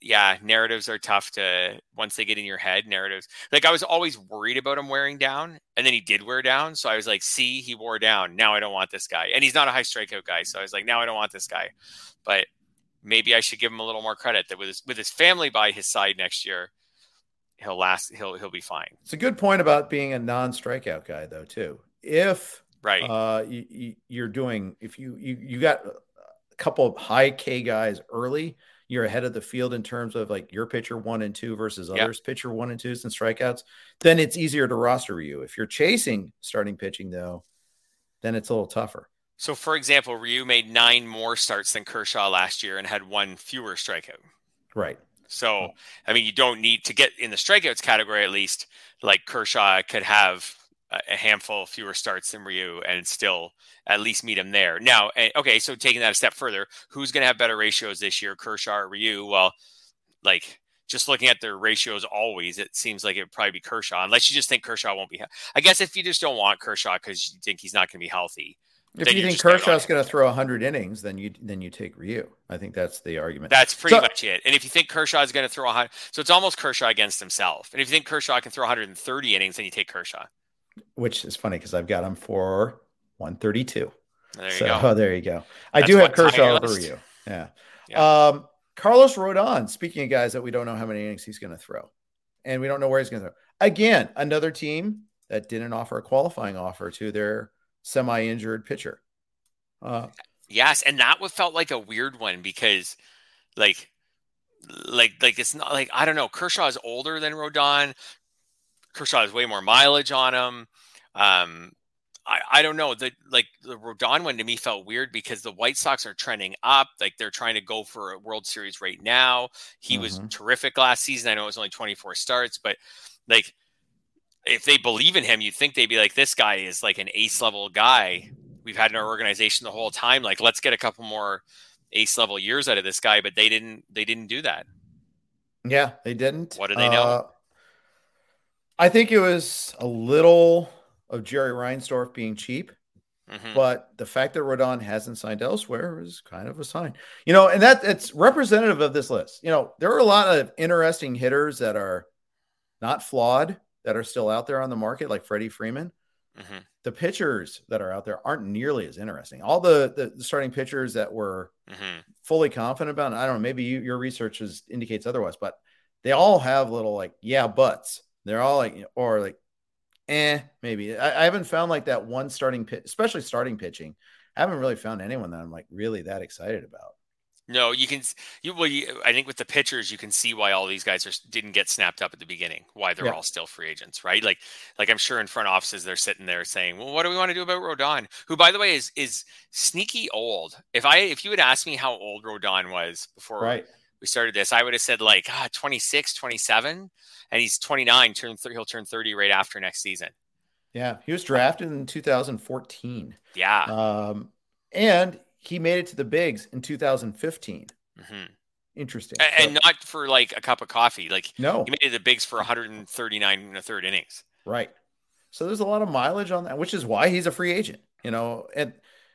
yeah, narratives are tough to once they get in your head. Narratives like I was always worried about him wearing down, and then he did wear down. So I was like, see, he wore down. Now I don't want this guy, and he's not a high strikeout guy. So I was like, now I don't want this guy. But maybe I should give him a little more credit that with his with his family by his side next year, he'll last. He'll he'll be fine. It's a good point about being a non-strikeout guy, though. Too, if right, uh, you, you're doing if you you you got a couple of high K guys early you're ahead of the field in terms of like your pitcher one and two versus others pitcher one and twos and strikeouts, then it's easier to roster you. If you're chasing starting pitching though, then it's a little tougher. So, for example, Ryu made nine more starts than Kershaw last year and had one fewer strikeout. Right. So, I mean, you don't need to get in the strikeouts category at least. Like Kershaw could have a handful fewer starts than Ryu and still at least meet him there. Now, okay, so taking that a step further, who's going to have better ratios this year, Kershaw or Ryu? Well, like just looking at their ratios always, it seems like it would probably be Kershaw, unless you just think Kershaw won't be. I guess if you just don't want Kershaw because you think he's not going to be healthy. If you think Kershaw's going to throw 100 innings, then you then you take Ryu. I think that's the argument. That's pretty so, much it. And if you think Kershaw is going to throw 100, so it's almost Kershaw against himself. And if you think Kershaw can throw 130 innings, then you take Kershaw. Which is funny because I've got him for 132. There you so, go. Oh, there you go. I that's do have Kershaw over you. Yeah. yeah. Um, Carlos Rodon, speaking of guys that we don't know how many innings he's going to throw, and we don't know where he's going to throw. Again, another team that didn't offer a qualifying offer to their semi-injured pitcher. Uh, yes, and that would felt like a weird one because, like, like, like it's not like I don't know. Kershaw is older than Rodon. Kershaw has way more mileage on him. Um, I, I don't know. The like the Rodon one to me felt weird because the White Sox are trending up. Like they're trying to go for a World Series right now. He mm-hmm. was terrific last season. I know it was only 24 starts, but like if they believe in him, you'd think they'd be like, this guy is like an ace level guy. We've had in our organization the whole time. Like, let's get a couple more ace level years out of this guy, but they didn't. They didn't do that. Yeah, they didn't. What do they know? Uh, I think it was a little of Jerry Reinsdorf being cheap. Mm-hmm. But the fact that Rodon hasn't signed elsewhere is kind of a sign, you know, and that it's representative of this list. You know, there are a lot of interesting hitters that are not flawed that are still out there on the market, like Freddie Freeman. Mm-hmm. The pitchers that are out there aren't nearly as interesting. All the the, the starting pitchers that were mm-hmm. fully confident about, I don't know, maybe you, your research is, indicates otherwise, but they all have little like yeah buts. They're all like or like eh, maybe. I, I haven't found like that one starting pitch, especially starting pitching. I haven't really found anyone that I'm like really that excited about. No, you can. You well, you, I think with the pitchers, you can see why all these guys are didn't get snapped up at the beginning. Why they're yeah. all still free agents, right? Like, like I'm sure in front offices they're sitting there saying, "Well, what do we want to do about Rodon?" Who, by the way, is is sneaky old. If I if you had asked me how old Rodon was before right. We started this, I would have said like ah, 26, 27 and he's 29. Turn he'll turn 30 right after next season. Yeah, he was drafted in 2014. Yeah, um, and he made it to the bigs in 2015. Mm-hmm. Interesting, and, and, not for like a cup of coffee. Like no, he made it to the bigs for 139 and a third innings. Right. So there's a lot of mileage on that, which is why he's a free agent. You know, and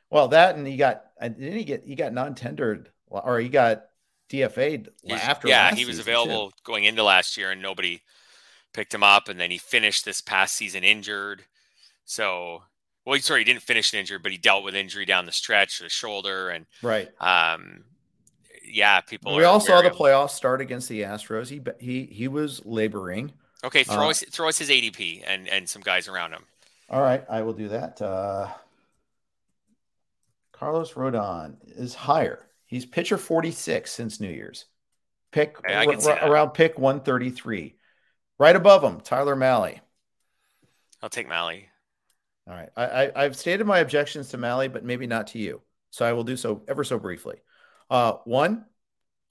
well, that and he got didn't he get he got non-tendered or he got DFA'd after. Yeah, he was available too. going into last year, and nobody picked him up. And then he finished this past season injured. So, well, sorry, he didn't finish injured, but he dealt with injury down the stretch, the shoulder, and right. Um, yeah, people. We all saw the playoffs start against the Astros. He he he was laboring. Okay, throw uh, us throw us his ADP and and some guys around him. All right, I will do that. Uh, Carlos Rodon is higher. He's pitcher 46 since New Year's. Pick r- r- around pick 133. Right above him, Tyler Mahle. I'll take Mahle. All right. I, I, have stated my objections to Mahle, but maybe not to you. So I will do so ever so briefly. Uh, one,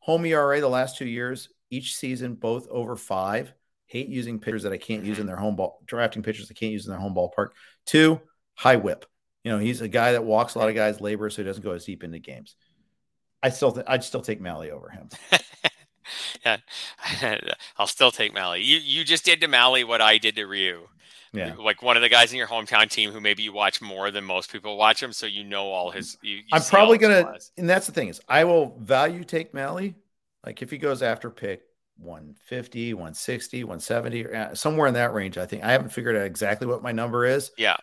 home ERA the last two years, each season, both over five. Hate using pitchers that I can't use in their home ball, drafting pitchers I can't use in their home ballpark. Two, high whip. You know, he's a guy that walks a lot of guys labor, so he doesn't go as deep into games. I still th- I'd still take Mahle over him. yeah, I'll still take Mahle. You you just did to Mahle what I did to Ryu. Yeah, like one of the guys in your hometown team who maybe you watch more than most people watch him, so you know all his. You, you I'm probably gonna, and that's the thing is, I will value take Mahle. Like if he goes after pick 150, 160, 170, uh, somewhere in that range. I think I haven't figured out exactly what my number is. Yeah,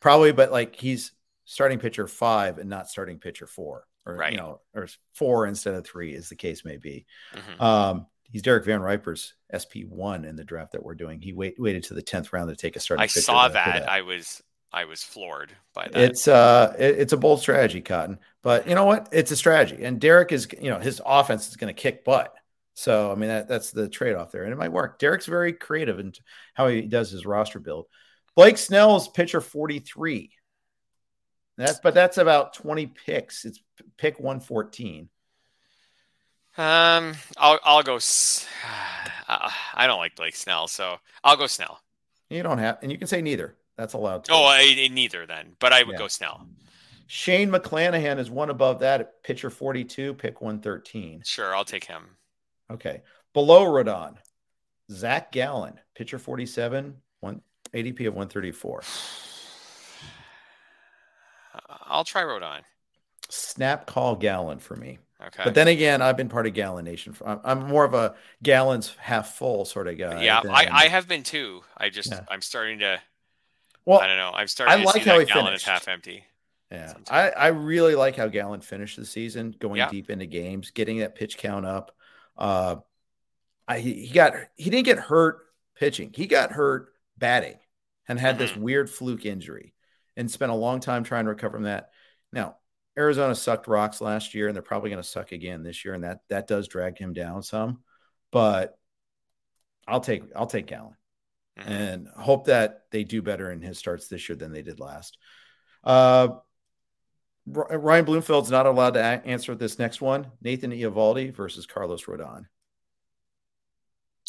probably, but like he's starting pitcher five and not starting pitcher four or right. you know, or four instead of three, as the case may be. Mm-hmm. Um, he's Derek Van Riper's SP one in the draft that we're doing. He wait, waited to the tenth round to take a start. I saw that. that. I was I was floored by that. It's uh, it, it's a bold strategy, Cotton. But you know what? It's a strategy, and Derek is you know his offense is going to kick butt. So I mean that that's the trade off there, and it might work. Derek's very creative in how he does his roster build. Blake Snell's pitcher forty three. That's but that's about 20 picks. It's pick 114. Um, I'll I'll go. Uh, I don't like Blake Snell, so I'll go Snell. You don't have, and you can say neither. That's allowed. Oh, I, neither then, but I would yeah. go Snell. Shane McClanahan is one above that at pitcher 42, pick 113. Sure, I'll take him. Okay. Below Rodon, Zac Gallen, pitcher 47, one ADP of 134. I'll try Rodon. Snap call Gallen for me. Okay. But then again, I've been part of Gallon Nation. I'm more of a gallons half full sort of guy. Yeah, I, I have been too. I just yeah. I'm starting to. Well, I don't know. I'm starting. I like how he Gallen finished. is half empty. Yeah, I, I really like how Gallen finished the season, going yeah. deep into games, getting that pitch count up. Uh, I he got he didn't get hurt pitching. He got hurt batting and had mm-hmm. this weird fluke injury and spent a long time trying to recover from that. Now, Arizona sucked rocks last year and they're probably going to suck again this year and that that does drag him down some. But I'll take I'll take Gallen mm-hmm. and hope that they do better in his starts this year than they did last. Uh, Ryan Bloomfield's not allowed to a- answer this next one. Nathan Eovaldi versus Carlos Rodon.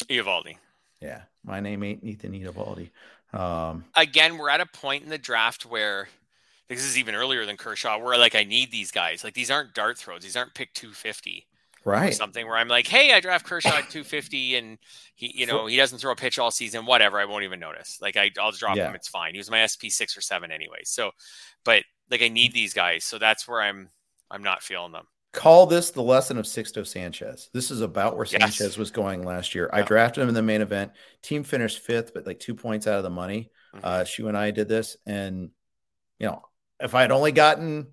Eovaldi. Yeah, my name ain't Nathan Eovaldi. Um, Again, we're at a point in the draft where this is even earlier than Kershaw, where like I need these guys. Like these aren't dart throws; these aren't pick 250, right? something where I'm like, hey, I draft Kershaw at 250, and he, you know, he doesn't throw a pitch all season. Whatever, I won't even notice. Like I, I'll drop yeah. him; it's fine. He was my SP six or seven anyway. So, but like I need these guys, so that's where I'm. I'm not feeling them call this the lesson of Sixto Sanchez. This is about where Sanchez yes. was going last year. Yeah. I drafted him in the main event. Team finished fifth, but like two points out of the money. Mm-hmm. Uh, Shu and I did this, and you know, if I had only gotten,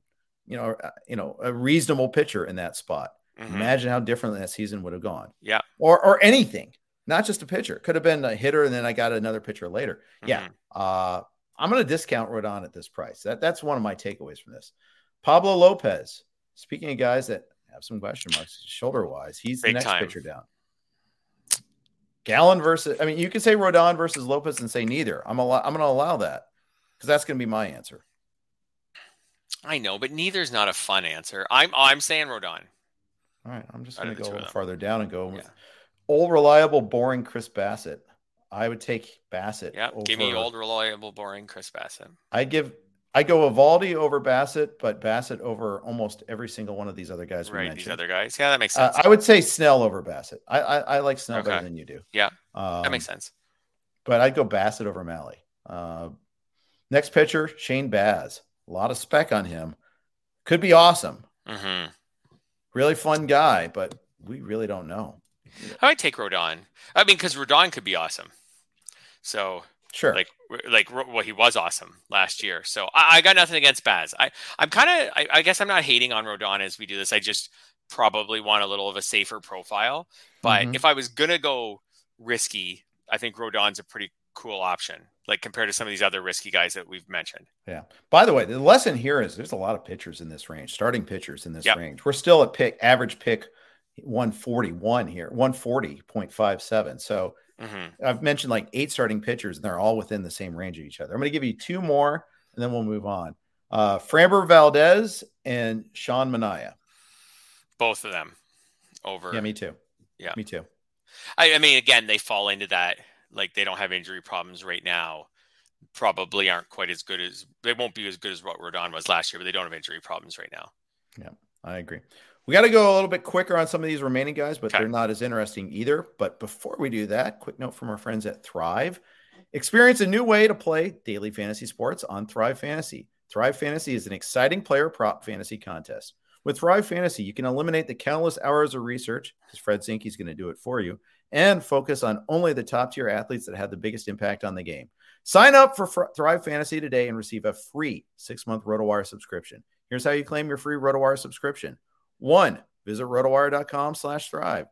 you know, uh, you know, a reasonable pitcher in that spot, mm-hmm. imagine how different that season would have gone. Yeah, or or anything, not just a pitcher. Could have been a hitter, and then I got another pitcher later. Mm-hmm. Yeah, uh, I'm going to discount Rodon at this price. That that's one of my takeaways from this. Pablo Lopez Speaking of guys that have some question marks shoulder wise, he's Big the next time. pitcher down. Gallen versus, I mean, you can say Rodon versus Lopez and say neither. I'm, al- I'm going to allow that because that's going to be my answer. I know, but neither's not a fun answer. I'm I'm saying Rodon. All right, I'm just going to go a little farther down and go with old, reliable, boring Chris Bassitt. I would take Bassitt. Yeah, give me old, reliable, boring Chris Bassitt. I give I go Eovaldi over Bassitt, but Bassitt over almost every single one of these other guys. right, these other guys. Yeah, that makes sense. Uh, I would say Snell over Bassitt. I I, I like Snell okay. better than you do. Yeah, um, that makes sense. But I'd go Bassitt over Mahle. Uh, next pitcher, Shane Baz. A lot of spec on him. Could be awesome. Mm-hmm. Really fun guy, but we really don't know. I might take Rodon. I mean, because Rodon could be awesome. So Sure. Like, like well, he was awesome last year. So I, I got nothing against Baz. I, I'm kind of, I, I, guess I'm not hating on Rodon as we do this. I just probably want a little of a safer profile. But mm-hmm. if I was gonna go risky, I think Rodon's a pretty cool option, like compared to some of these other risky guys that we've mentioned. Yeah. By the way, the lesson here is there's a lot of pitchers in this range, starting pitchers in this yep. range. We're still at pick average pick 141 here, 140.57. So Mm-hmm. I've mentioned like eight starting pitchers, and they're all within the same range of each other. I'm going to give you two more, and then we'll move on. Uh, Framber Valdez and Sean Manaea. Both of them over. Yeah, me too. Yeah, me too. I, I mean, again, they fall into that. Like they don't have injury problems right now. Probably aren't quite as good as they won't be as good as what Rodon was last year, but they don't have injury problems right now. Yeah, I agree. We got to go a little bit quicker on some of these remaining guys, but okay. they're not as interesting either. But before we do that, quick note from our friends at Thrive. Experience a new way to play daily fantasy sports on Thrive Fantasy. Thrive Fantasy is an exciting player prop fantasy contest. With Thrive Fantasy, you can eliminate the countless hours of research, because Fred Zinkie's going to do it for you, and focus on only the top tier athletes that have the biggest impact on the game. Sign up for Thrive Fantasy today and receive a free six month RotoWire subscription. Here's how you claim your free RotoWire subscription. One, visit rotowire.com slash thrive.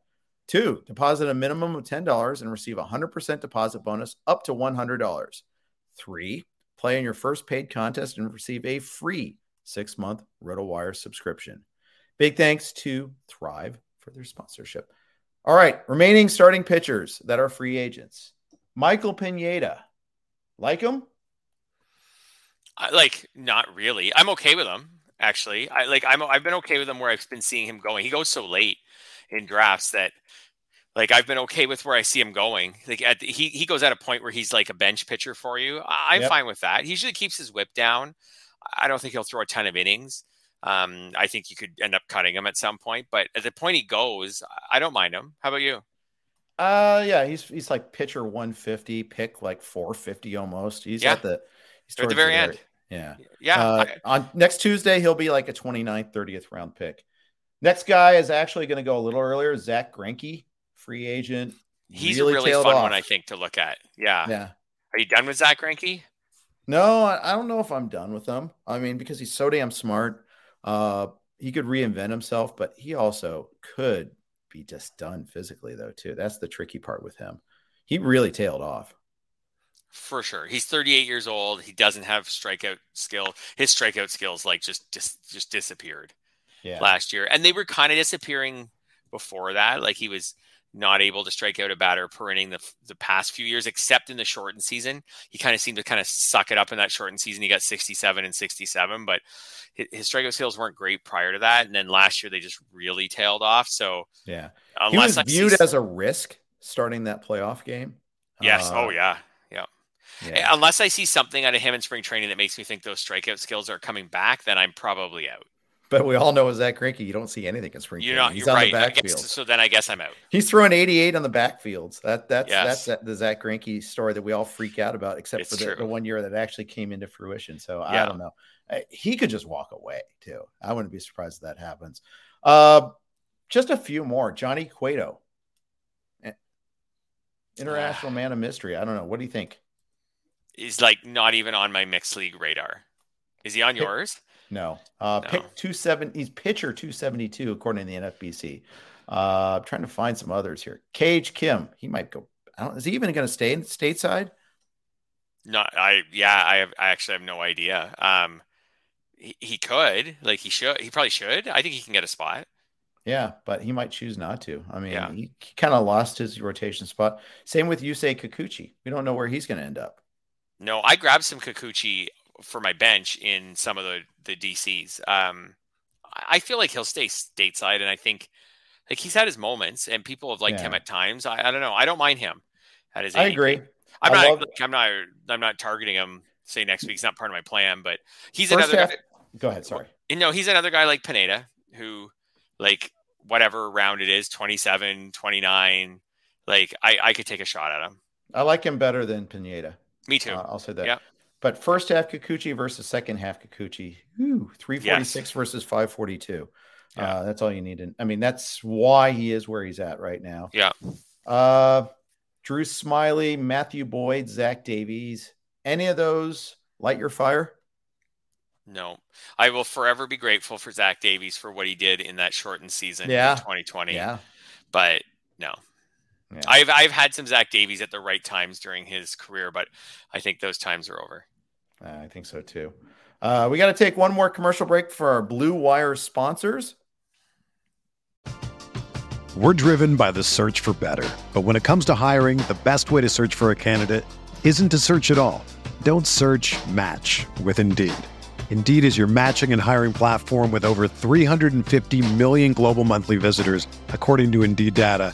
Two, deposit a minimum of $10 and receive a 100% deposit bonus up to $100. Three, play in your first paid contest and receive a free six month RotoWire subscription. Big thanks to Thrive for their sponsorship. All right, remaining starting pitchers that are free agents. Michael Pineda. Like him? I, like, not really. I'm okay with him actually. I like I'm I've been okay with him where I've been seeing him going. He goes so late in drafts that like I've been okay with where I see him going. Like at the, he he goes at a point where he's like a bench pitcher for you. I, am yep. fine with that. He usually keeps his whip down. I don't think he'll throw a ton of innings. Um, I think you could end up cutting him at some point, but at the point he goes, I don't mind him. How about you? Uh, yeah, he's he's like pitcher 150, pick like 450 almost. He's yeah. at the he's at the very the end. Yeah, yeah. Uh, I, on next Tuesday, he'll be like a 29th, 30th round pick. Next guy is actually going to go a little earlier. Zack Greinke, free agent. He's really a really fun off. one, I think, to look at. Yeah. Yeah. Are you done with Zack Greinke? No, I don't know if I'm done with him. I mean, because he's so damn smart. Uh, he could reinvent himself, but he also could be just done physically, though, too. That's the tricky part with him. He really tailed off. For sure. He's 38 years old. He doesn't have strikeout skill. His strikeout skills like just just just disappeared yeah. last year. And they were kind of disappearing before that. Like he was not able to strike out a batter per inning the, the past few years, except in the shortened season. He kind of seemed to kind of suck it up in that shortened season. He got 67 and 67, but his, his strikeout skills weren't great prior to that. And then last year they just really tailed off. So yeah, he was viewed as a risk starting that playoff game. Yes. Uh, oh yeah. Yeah. Unless I see something out of him in spring training that makes me think those strikeout skills are coming back, then I'm probably out. But we all know with Zack Greinke, you don't see anything in spring. You're not. He's on right. the backfield. So then I guess I'm out. He's throwing 88 on the backfields. That that's yes. that's the Zack Greinke story that we all freak out about, except it's for the, the, one year that actually came into fruition. So yeah. I don't know. He could just walk away too. I wouldn't be surprised if that happens. Uh, just a few more. Johnny Cueto, eh, international man of mystery. I don't know. What do you think? He's like not even on my mixed league radar. Is he on yours? No. Uh, no. Pick 270. He's pitcher 272, according to the NFBC. Uh, I'm trying to find some others here. KK Kim. He might go. I don't, is he even going to stay in stateside? No, I, yeah, I have, I actually have no idea. Um, he, he could, like, he should, he probably should. I think he can get a spot. Yeah, but he might choose not to. I mean, yeah. he, he kind of lost his rotation spot. Same with Yusei Kikuchi. We don't know where he's going to end up. No, I grabbed some Kikuchi for my bench in some of the the DCs. Um, I feel like he'll stay stateside, and I think like he's had his moments, and people have liked yeah. him at times. I, I, don't know. I don't mind him at his. I agree. I'm I not. Like, I'm not. I'm not targeting him. Say next week. He's not part of my plan, but he's First another. Half, guy, go ahead. Sorry. You know, he's another guy like Pineda who, like, whatever round it is 27, 29. Like, I, I could take a shot at him. I like him better than Pineda. Me too. Uh, I'll say that. Yeah. But first half Kikuchi versus second half Kikuchi, ooh, 346 yes. versus 542. Yeah. Uh, that's all you need. And I mean, that's why he is where he's at right now. Yeah. Uh, Drew Smyly, Matthew Boyd, Zach Davies. Any of those light your fire? No, I will forever be grateful for Zach Davies for what he did in that shortened season yeah. in 2020. Yeah. But no, yeah. I've I've had some Zach Davies at the right times during his career, but I think those times are over. I think so too. Uh, we got to take one more commercial break for our Blue Wire sponsors. We're driven by the search for better. But when it comes to hiring, the best way to search for a candidate isn't to search at all. Don't search match with Indeed. Indeed is your matching and hiring platform with over 350 million global monthly visitors, according to Indeed data,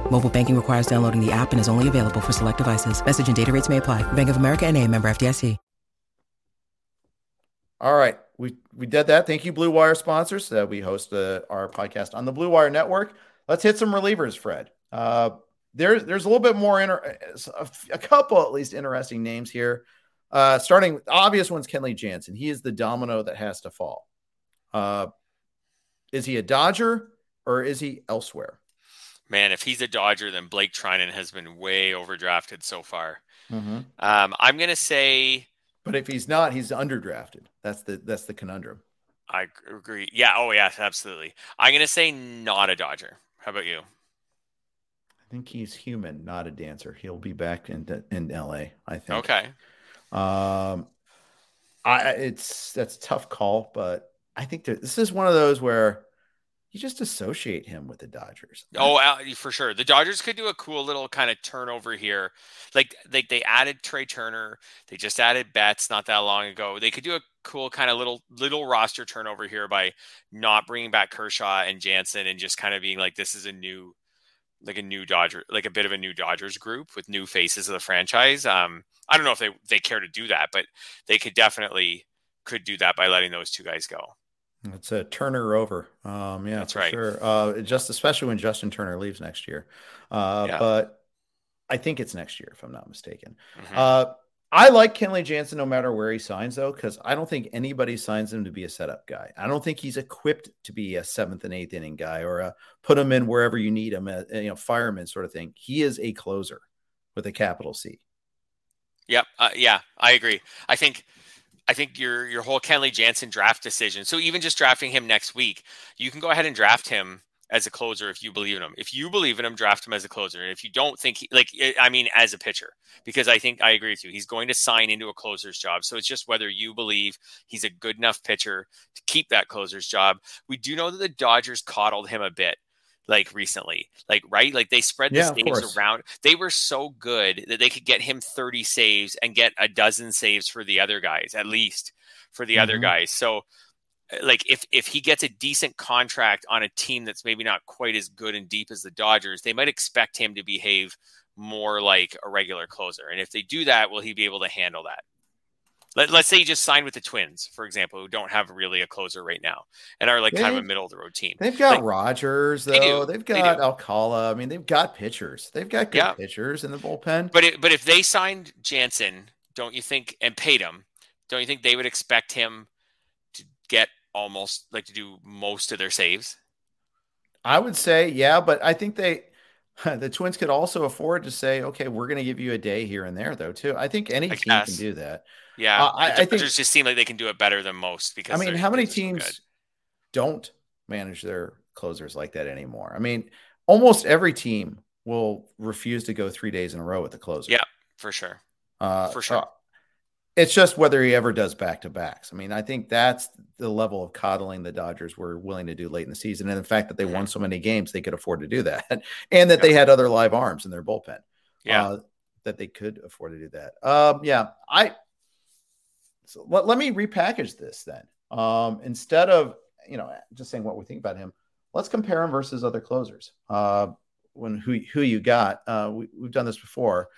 Mobile banking requires downloading the app and is only available for select devices. Message and data rates may apply. Bank of America and a member FDIC. All right. We, we did that. Thank you, Blue Wire sponsors. Uh, we host uh, our podcast on the Blue Wire Network. let's hit some relievers, Fred. Uh, there's there's a little bit more inter- a, a couple at least interesting names here. Uh, starting obvious one's Kenley Jansen. He is the domino that has to fall. Uh, is he a Dodger or is he elsewhere? Man, if he's a Dodger, then Blake Treinen has been way overdrafted so far. Mm-hmm. Um, I'm gonna say, but if he's not, he's underdrafted. That's the that's the conundrum. I agree. Yeah. Oh, yes. Absolutely. I'm gonna say not a Dodger. How about you? I think he's human, not a dancer. He'll be back in in LA. I think. Okay. Um, I it's that's a tough call, but I think this is one of those where you just associate him with the Dodgers. Oh, for sure. The Dodgers could do a cool little kind of turnover here. Like they, they added Trea Turner. They just added Betts not that long ago. They could do a cool kind of little little roster turnover here by not bringing back Kershaw and Jansen and just kind of being like this is a new like a new Dodger like a bit of a new Dodgers group with new faces of the franchise. Um I don't know if they they care to do that, but they could definitely could do that by letting those two guys go. It's a Turner over. Um, yeah, that's right. Sure. Uh, just especially when Justin Turner leaves next year. Uh, yeah. But I think it's next year, if I'm not mistaken. Mm-hmm. Uh, I like Kenley Jansen no matter where he signs, though, because I don't think anybody signs him to be a setup guy. I don't think he's equipped to be a seventh and eighth inning guy or a put him in wherever you need him, a, you know, fireman sort of thing. He is a closer with a capital C. Yep. Uh, yeah, I agree. I think I think your your whole Kenley Jansen draft decision. So even just drafting him next week, you can go ahead and draft him as a closer if you believe in him. If you believe in him, draft him as a closer. And if you don't think he, like eh, I mean as a pitcher, because I think I agree with you. He's going to sign into a closer's job. So it's just whether you believe he's a good enough pitcher to keep that closer's job. We do know that the Dodgers coddled him a bit like recently. Like, right? Like they spread the yeah, saves around. They were so good that they could get him 30 saves and get a dozen saves for the other guys, at least for the mm-hmm. other guys. So uh, like if if he gets a decent contract on a team that's maybe not quite as good and deep as the Dodgers, they might expect him to behave more like a regular closer. And if they do that, will he be able to handle that? Let, us say you just signed with the Twins, for example, who don't have really a closer right now and are like kind of a middle of the road team. They've got like, Rogers though. They have got they Alcala. I mean, they've got pitchers. They've got good yeah. pitchers in the bullpen. But it, but if they signed Jansen, don't you think, and paid him, don't you think they would expect him to get almost like to do most of their saves? I would say, yeah, but I think they the Twins could also afford to say, okay, we're going to give you a day here and there, though, too. I think any I team guess. can do that. Yeah, uh, I, I think it just seem like they can do it better than most because I mean, how many teams don't manage their closers like that anymore? I mean, almost every team will refuse to go three days in a row with the closer. Yeah, for sure. Uh, for sure. Uh, it's just whether he ever does back to backs. I mean, I think that's the level of coddling the Dodgers were willing to do late in the season, and the fact that they mm-hmm. won so many games, they could afford to do that, and that yeah. they had other live arms in their bullpen. Yeah, uh, that they could afford to do that. Um, yeah, I so let, let me repackage this then. Um, instead of you know just saying what we think about him, let's compare him versus other closers. Uh, when who who you got? Uh, we, we've done this before.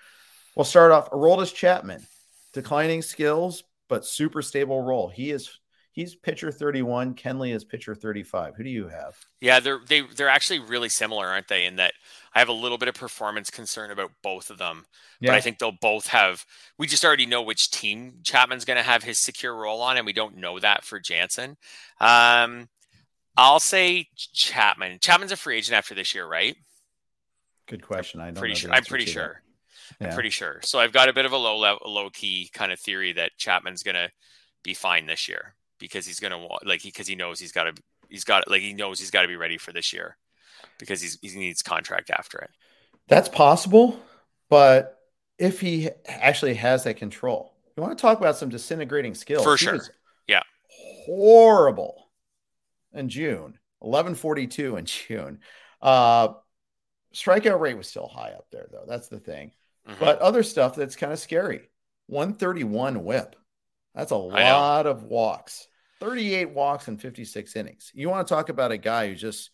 We'll start off. Aroldis Chapman, declining skills but super stable role. He is he's pitcher 31 kenley is pitcher 35 who do you have? Yeah they're they, they're actually really similar aren't they in that i have a little bit of performance concern about both of them yeah. but i think they'll both have we just already know which team chapman's going to have his secure role on and we don't know that for jansen. Um, i'll say chapman. Chapman's a free agent after this year right? Good question. I don't pretty sure i'm pretty sure. Yeah. i'm pretty sure. So i've got a bit of a low level low key kind of theory that chapman's going to be fine this year because he's gonna want like he because he, he knows he's got to he's got like he knows he's got to be ready for this year because he's he needs contract after it. That's possible, but if he actually has that control, you want to talk about some disintegrating skills for sure. Yeah, horrible in June, eleven forty two in June. Uh, strikeout rate was still high up there though. That's the thing. Mm-hmm. But other stuff that's kind of scary. 131 whip. That's a lot of walks. 38 walks in 56 innings. You want to talk about a guy who's just,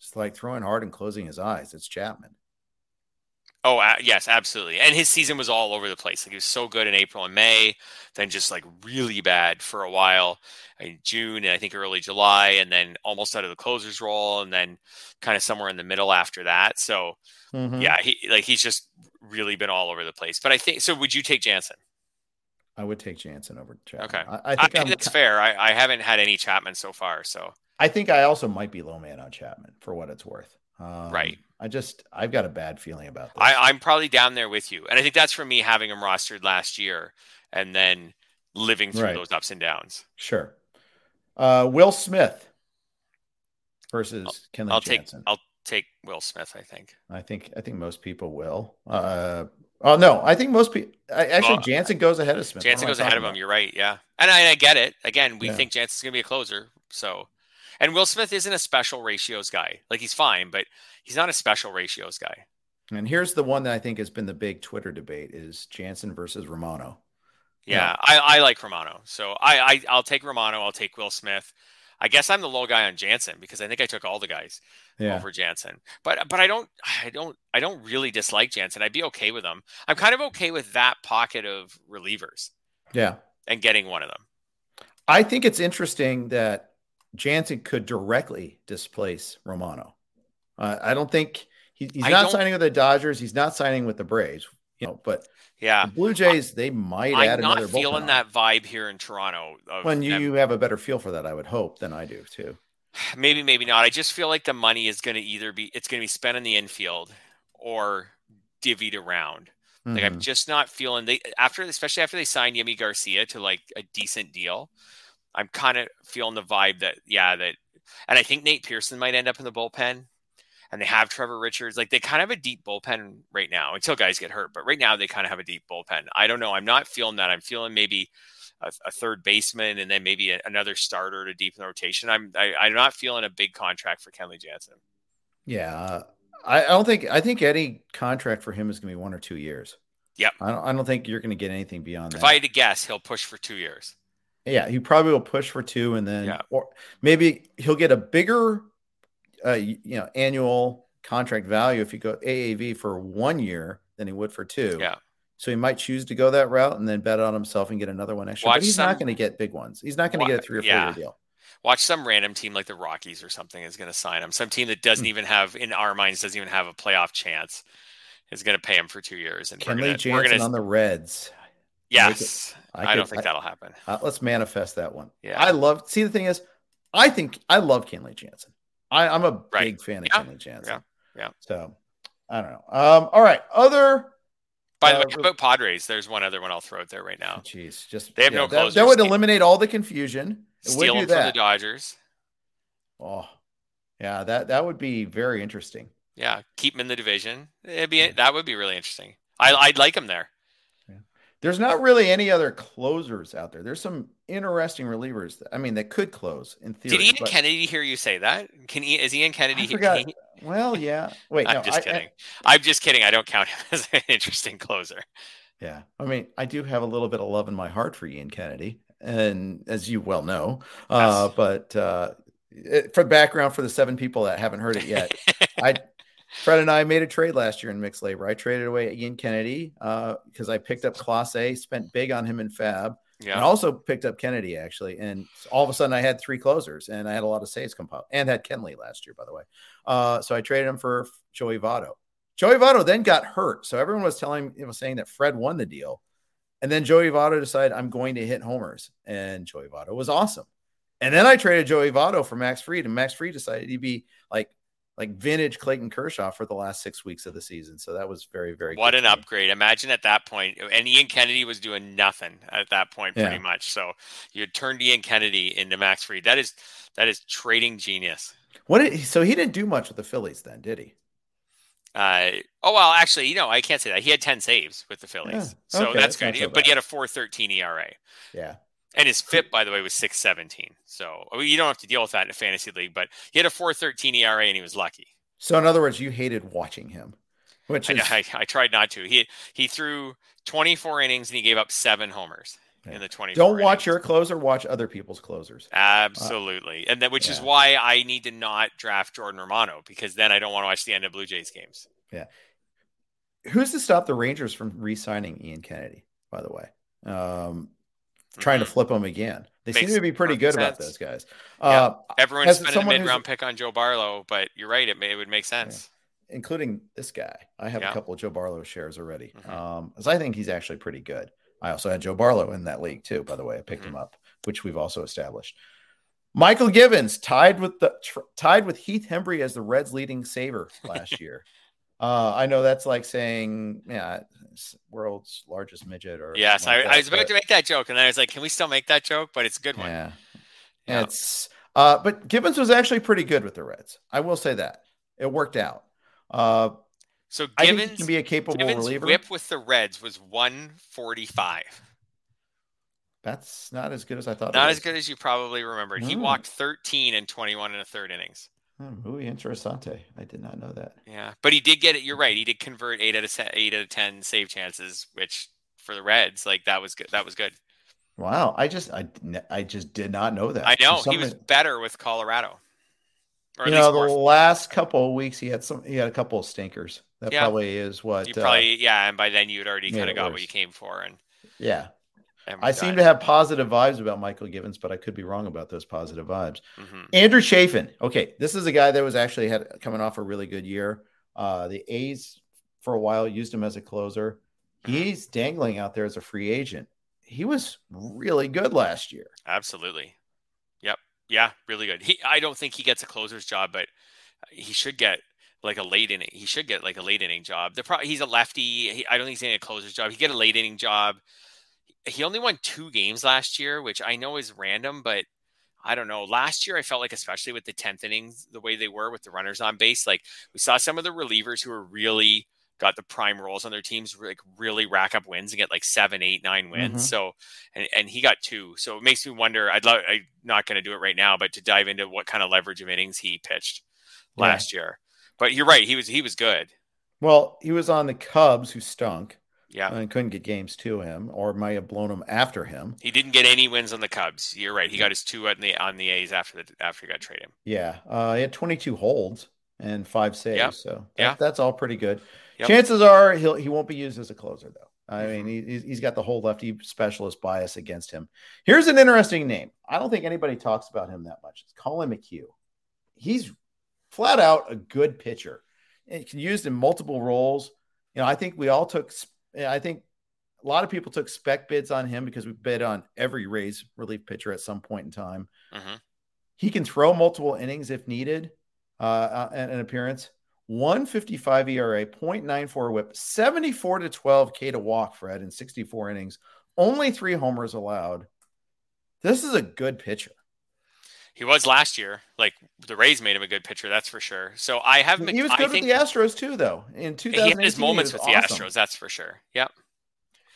just like throwing hard and closing his eyes. It's Chapman. Oh uh, yes, absolutely. And his season was all over the place. Like he was so good in April and May, then just like really bad for a while in June and I think early July, and then almost out of the closers role, and then kind of somewhere in the middle after that. So mm-hmm. yeah, he like he's just really been all over the place. But I think so. Would you take Jansen? I would take Jansen over Chapman. Okay, I, I think I, that's fair. I, I haven't had any Chapman so far, so I think I also might be low man on Chapman for what it's worth. Um, right. I just I've got a bad feeling about this. I, I'm probably down there with you, and I think that's for me having him rostered last year and then living through right. those ups and downs. Sure. Uh, Will Smith versus Kenley I'll Jansen. Take, I'll take Will Smith. I think. I think I think most people will. Uh, oh no, I think most people. Actually, well, Jansen goes ahead of Smith. Jansen goes ahead of him. You're right. Yeah, and I, I get it. Again, we yeah. think Jansen's going to be a closer, so and Will Smith isn't a special ratios guy. Like he's fine, but he's not a special ratios guy. And here's the one that I think has been the big Twitter debate is Jansen versus Romano. Yeah, yeah. I, I like Romano. So I, I I'll take Romano, I'll take Will Smith. I guess I'm the low guy on Jansen because I think I took all the guys yeah. over Jansen. But but I don't I don't I don't really dislike Jansen. I'd be okay with him. I'm kind of okay with that pocket of relievers. Yeah. And getting one of them. I think it's interesting that Jansen could directly displace Romano. Uh, I don't think he, he's not signing with the Dodgers. He's not signing with the Braves. You know, but yeah, Blue Jays they might add another. I'm add not another. feeling that vibe here in Toronto. When you them. have a better feel for that, I would hope than I do too. Maybe, maybe not. I just feel like the money is going to either be it's going to be spent in the infield or divvied around. Mm-hmm. Like I'm mm-hmm. just not feeling they after, especially after they signed Yimi Garcia to like a decent deal. I'm kind of feeling the vibe that yeah that, and I think Nate Pearson might end up in the bullpen, and they have Trevor Richards. Like they kind of have a deep bullpen right now until guys get hurt, but right now they kind of have a deep bullpen. I don't know. I'm not feeling that. I'm feeling maybe a, a third baseman and then maybe a, another starter to deepen the rotation. I'm I, am i am not feeling a big contract for Kenley Jansen. Yeah, uh, I, I don't think I think any contract for him is going to be one or two years. Yep. I don't, I don't think you're going to get anything beyond if that. If I had to guess, he'll push for two years. Yeah, he probably will push for two, and then yeah. or maybe he'll get a bigger, uh, you know, annual contract value if you go AAV for one year than he would for two. Yeah. So he might choose to go that route and then bet on himself and get another one extra. Watch but he's some, not going to get big ones. He's not going to get a three or four year deal. Watch some random team like the Rockies or something is going to sign him. Some team that doesn't hmm. even have, in our minds, doesn't even have a playoff chance is going to pay him for two years. And Kenley we're gonna, Jansen gonna, on the Reds. Yes. I, I don't think I, that'll happen. Uh, let's manifest that one. Yeah. I love, see, the thing is, I think I love Kenley Jansen. I, I'm a right. big fan of yeah. Kenley Jansen. Yeah. Yeah. So I don't know. Um, all right. Other. By the uh, way, about Padres? There's one other one I'll throw out there right now. Jeez, just they have yeah, no closers. That, that would eliminate all the confusion. Steal them from the Dodgers. Oh, yeah, that that would be very interesting. Yeah, keep them in the division. It'd be that would be really interesting. I, I'd like them there. There's not really any other closers out there. There's some interesting relievers. That, I mean, that could close in theory. Did Ian but... Kennedy hear you say that? Can he, is Ian Kennedy? I forgot. He... Well, yeah. Wait, I'm no, just I, kidding. I, am just kidding. I don't count him as an interesting closer. Yeah, I mean, I do have a little bit of love in my heart for Ian Kennedy, and as you well know, uh, but uh, for background for the seven people that haven't heard it yet, I Fred and I made a trade last year in mixed LABR. I traded away Ian Kennedy because uh, I picked up Clase, spent big on him in FAAB, yeah. and also picked up Kennedy actually. And all of a sudden, I had three closers, and I had a lot of saves compiled, and had Kenley last year, by the way. Uh, so I traded him for Joey Votto. Joey Votto then got hurt, so everyone was telling, you know, saying that Fred won the deal, and then Joey Votto decided I'm going to hit homers, and Joey Votto was awesome. And then I traded Joey Votto for Max Fried, and Max Fried decided he'd be like like vintage Clayton Kershaw for the last six weeks of the season. So that was very, very what an upgrade. Imagine at that point, and Ian Kennedy was doing nothing at that point, pretty yeah. much. So you turned Ian Kennedy into Max Fried. That is that is trading genius. What did so he didn't do much with the Phillies then, did he? Uh, oh well, actually, you know, I can't say that. He had ten saves with the Phillies, yeah. so okay, that's, that's good. But he had a four thirteen ERA. Yeah. And his FIP, by the way, was 617. So I mean, you don't have to deal with that in a fantasy league, but he had a 413 ERA and he was lucky. So, in other words, you hated watching him, which is... I, I, I, tried not to. He he threw 24 innings and he gave up seven homers yeah. in the 20. Don't watch innings. your closer, watch other people's closers. Absolutely. Uh, and that, which yeah. is why I need to not draft Jordan Romano because then I don't want to watch the end of Blue Jays games. Yeah. who's to stop the Rangers from re-signing Ian Kennedy? By the way, um, trying mm-hmm. to flip him again. They Makes seem to be pretty good sense. about those guys. Uh, Everyone's spending a mid-round pick on Joe Barlow, but you're right; it, may, it would make sense. Yeah. Including this guy, I have yeah. a couple of Joe Barlow shares already, mm-hmm. um, as I think he's actually pretty good. I also had Joe Barlow in that league too. By the way, I picked mm-hmm. him up, which we've also established. Mychal Givens tied with the tr- tied with Heath Hembree as the Reds' leading saver last year. Uh, I know that's like saying, yeah, world's largest midget. Or yes, I, I, was about but, to make that joke, and then I was like, can we still make that joke? But it's a good one. Yeah, yeah. it's. Uh, but Givens was actually pretty good with the Reds. I will say that it worked out. Uh, so Givens can be a capable Givens reliever. Whip with the Reds was one forty five. That's not as good as I thought. Not as good as you probably remembered. He walked 13 and 21 in a third innings. Hmm, muy interessante. I did not know that. Yeah, but he did get it. You're right. He did convert eight out of eight out of ten save chances, which for the Reds, like that was good. That was good. Wow, I just I I just did not know that. I know he was better with Colorado. you know, the last couple of weeks he had some. He had a couple of stinkers. That yeah. probably is what. You probably uh, yeah, and by then you had already kind of got worse. what you came for, and yeah, I seem to have positive vibes about Mychal Givens, but I could be wrong about those positive vibes. Mm-hmm. Andrew Chafin. Okay, this is a guy that was actually had coming off a really good year. Uh, the A's for a while used him as a closer. Mm-hmm. He's dangling out there as a free agent. He was really good last year. Absolutely. Yep. Yeah, really good. He I don't think he gets a closer's job, but he should get like a late inning. He should get like a late inning job. The pro- he's a lefty. He, I don't think he's getting a closer's job. He get a late inning job he only won two games last year, which I know is random, but I don't know. Last year, I felt like, especially with the 10th innings, the way they were with the runners on base, like we saw some of the relievers who were really got the prime roles on their teams, like really rack up wins and get like seven, eight, nine wins. Mm-hmm. So, and, and he got two. So it makes me wonder. I'd love, I'm not going to do it right now, but to dive into what kind of leverage of innings he pitched yeah. last year. But you're right. He was, he was good. Well, he was on the Cubs who stunk. Yeah. And couldn't get games to him or might have blown him after him. He didn't get any wins on the Cubs. You're right. He got his two on the on the A's after the after he got traded. Yeah. Uh, he had 22 holds and five saves. Yep. So that, yeah. that's all pretty good. Yep. Chances are he'll he won't be used as a closer though. I mm-hmm. mean, he, he's got the whole lefty specialist bias against him. Here's an interesting name. I don't think anybody talks about him that much. It's Collin McHugh. He's flat out a good pitcher. And can used in multiple roles. You know, I think we all took I think a lot of people took spec bids on him because we bid on every Rays relief pitcher at some point in time. Mm-hmm. He can throw multiple innings if needed, uh, uh an appearance. 155 ERA, 0.94 whip, 74 to 12 K to walk, Fred, in 64 innings, only three homers allowed. This is a good pitcher. He was last year. Like the Rays made him a good pitcher, that's for sure. So I have. He was good I with the Astros too, though. In 2000, he had his moments with awesome. the Astros, that's for sure. Yep.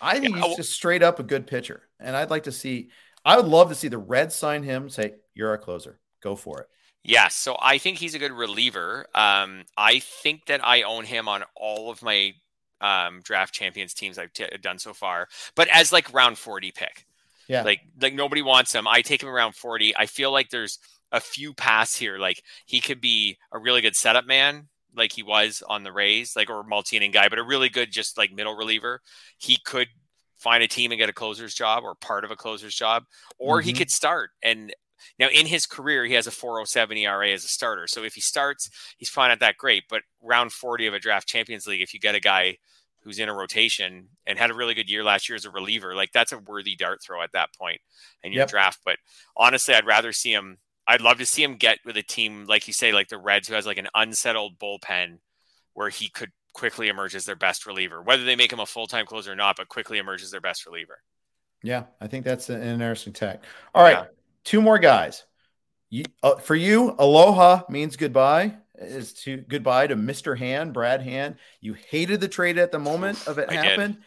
I think yeah, he's just straight up a good pitcher, and I'd like to see. I would love to see the Reds sign him. Say you're our closer. Go for it. Yes, so I think he's a good reliever. Um, I think that I own him on all of my um, draft champions teams I've t- done so far, but as like round 40 pick. Yeah. Like like nobody wants him. I take him around 40. I feel like there's a few paths here. Like he could be a really good setup man, like he was on the Rays, like or multi inning guy, but a really good just like middle reliever. He could find a team and get a closer's job or part of a closer's job, or mm-hmm. he could start. And now in his career, he has a 407 ERA as a starter. So if he starts, he's probably not that great. But round 40 of a draft Champions League, if you get a guy who's in a rotation and had a really good year last year as a reliever, like that's a worthy dart throw at that point in your yep. draft. But honestly, I'd rather see him. I'd love to see him get with a team like you say, like the Reds, who has like an unsettled bullpen, where he could quickly emerge as their best reliever. Whether they make him a full time closer or not, but quickly emerge as their best reliever. Yeah, I think that's an interesting tech. All right, yeah. two more guys. You, uh, for you, aloha means goodbye is to goodbye to Mr. Hand, Brad Hand. You hated the trade at the moment of it I happened, did.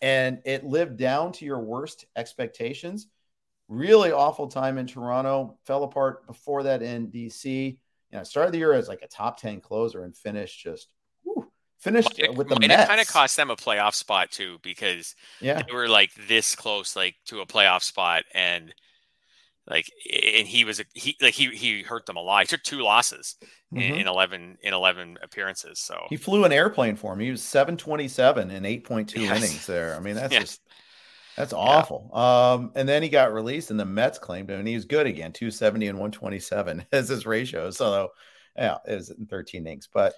and it lived down to your worst expectations. Really awful time in Toronto. Fell apart before that in DC. You know, started the year as like a top 10 closer and finished just whew, finished it, with the and Mets. it kind of cost them a playoff spot too because yeah. they were like this close like to a playoff spot and Like, and he was a, he like he he hurt them a lot. He took two losses mm-hmm. in, in, eleven in eleven appearances. So he flew an airplane for him. He was seven twenty seven in eight point two yes. innings there. I mean, that's yes. just that's awful. Yeah. Um, and then he got released, and the Mets claimed him, and he was good again, two seventy and one twenty seven as his ratio. So yeah, it was in thirteen innings, but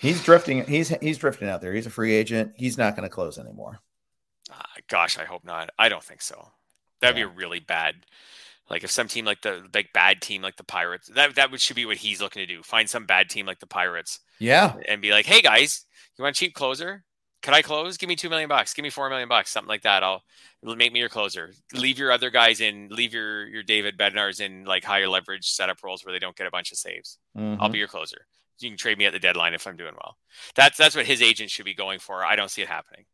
he's drifting. He's he's drifting out there. He's a free agent. He's not going to close anymore. Uh, gosh, I hope not. I don't think so. That'd yeah. be a really bad. Like if some team like the like bad team like the Pirates, that that would should be what he's looking to do. Find some bad team like the Pirates. Yeah. And be like, hey guys, you want a cheap closer? Can I close? Give me two million bucks. Give me four million bucks, something like that. I'll make me your closer. Leave your other guys in. Leave your your David Bednars in like higher leverage setup roles where they don't get a bunch of saves. Mm-hmm. I'll be your closer. You can trade me at the deadline if I'm doing well. That's that's what his agent should be going for. I don't see it happening.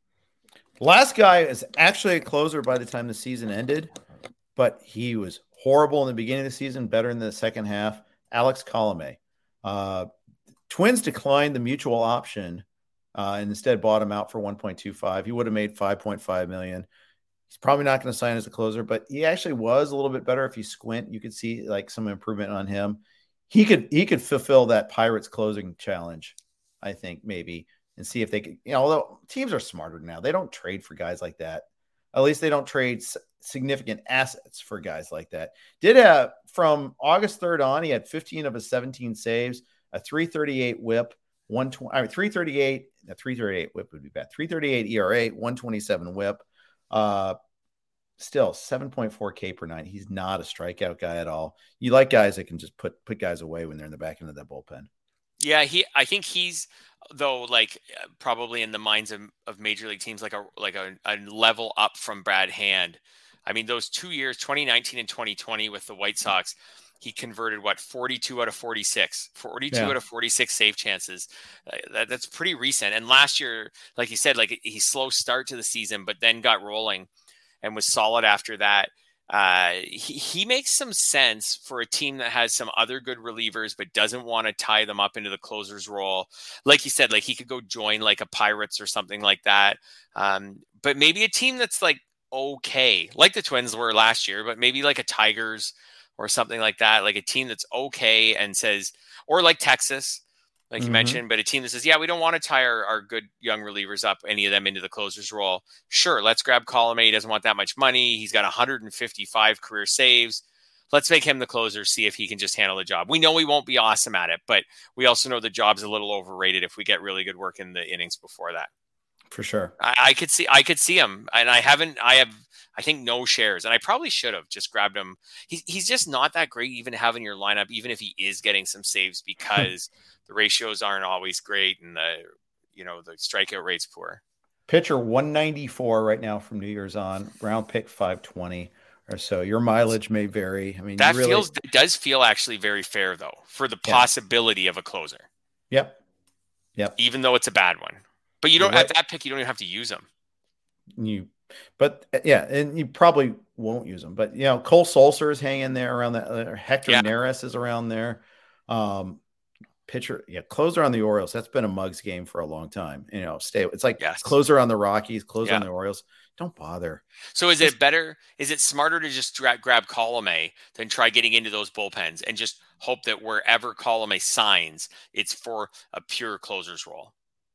Last guy is actually a closer by the time the season ended, but he was horrible in the beginning of the season, better in the second half. Alex Colome. Uh, Twins declined the mutual option uh, and instead bought him out for 1.25. He would have made 5.5 million. He's probably not going to sign as a closer, but he actually was a little bit better. If you squint, you could see like some improvement on him. He could he could fulfill that Pirates closing challenge, I think maybe and see if they could, you know, although teams are smarter now, they don't trade for guys like that. At least they don't trade significant assets for guys like that. Did have from August 3rd on, he had 15 of his 17 saves, a 338 whip, 120, I mean, 338, a 338 whip would be bad. 338 ERA, 127 whip. Uh, still 7.4 K per nine. He's not a strikeout guy at all. You like guys that can just put put guys away when they're in the back end of that bullpen. Yeah, he. I think he's though like probably in the minds of, of major league teams like a like a, a level up from Brad Hand. I mean, those two years, 2019 and 2020, with the White Sox, he converted what 42 out of 46, 42 yeah. out of 46 save chances. Uh, that, that's pretty recent. And last year, like you said, like he slow start to the season, but then got rolling and was solid after that. Uh, he, he makes some sense for a team that has some other good relievers but doesn't want to tie them up into the closer's role. Like you said, like he could go join like a Pirates or something like that. Um, but maybe a team that's like okay, like the Twins were last year, but maybe like a Tigers or something like that, like a team that's okay and says, or like Texas, like mm-hmm. you mentioned, but a team that says, yeah, we don't want to tie our, good young relievers up, any of them into the closer's role. Sure, let's grab Colome. He doesn't want that much money. He's got 155 career saves. Let's make him the closer, see if he can just handle the job. We know he won't be awesome at it, but we also know the job's a little overrated if we get really good work in the innings before that. For sure. I, I could see I could see him. And I haven't I have I think no shares. And I probably should have just grabbed him. He's he's just not that great even having your lineup, even if he is getting some saves because the ratios aren't always great and the you know the strikeout rate's poor. Pitcher 194 right now from New Year's on, round pick 520 or so. Your mileage may vary. I mean, that really... feels does feel actually very fair though for the yeah. possibility of a closer. Yep. Yep. Even though it's a bad one, but you don't at that pick you don't even have to use them. You, but yeah, and you probably won't use them. But you know, Cole Sulser is hanging there around that. Uh, Hector yeah. Neris is around there. Um, pitcher, yeah, closer on the Orioles. That's been a mugs game for a long time. You know, stay. It's like yes. closer on the Rockies, closer yeah. on the Orioles. Don't bother. So is it better? Is it smarter to just dra- grab Colome than try getting into those bullpens and just hope that wherever Colome signs, it's for a pure closer's role?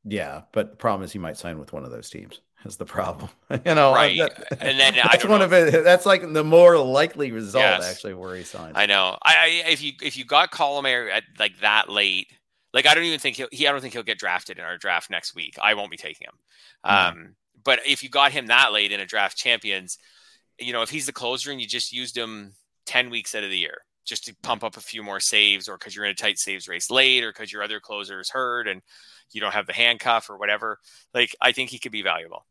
Yeah, but the problem is he might sign with one of those teams. Is the problem, you know? Right, that, and then that's one know. of it. That's like the more likely result, yes. actually, where he signs. I know. I, I if you if you got Colome at like that late, like I don't even think he'll. He, I don't think he'll get drafted in our draft next week. I won't be taking him. Mm-hmm. Um, but if you got him that late in a draft champions, you know, if he's the closer and you just used him ten weeks out of the year, just to pump up a few more saves, or because you're in a tight saves race late, or because your other closer is hurt and you don't have the handcuff or whatever. Like I think he could be valuable.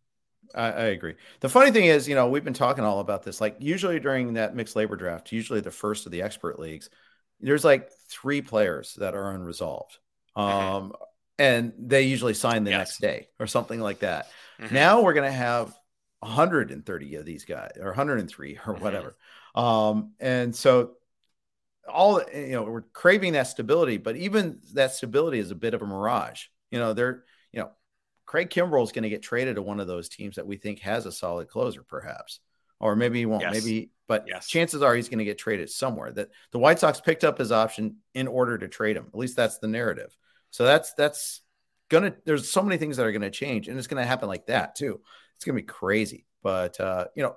I, I, agree. The funny thing is, you know, we've been talking all about this. Like usually during that mixed LABR draft, usually the first of the expert leagues, there's like three players that are unresolved. Mm-hmm. Um, and they usually sign the yes. next day or something like that. Mm-hmm. Now we're going to have 130 of these guys or 103 or mm-hmm. whatever. Um, and so all you know, we're craving that stability, but even that stability is a bit of a mirage. You know, they're you know, Craig Kimbrel is going to get traded to one of those teams that we think has a solid closer, perhaps. or maybe he won't. Yes. Maybe, but Yes. chances are he's going to get traded somewhere. That the White Sox picked up his option in order to trade him. At least that's the narrative. So that's that's gonna. There's so many things that are going to change, and it's going to happen like that too. It's going to be crazy. But uh, you know,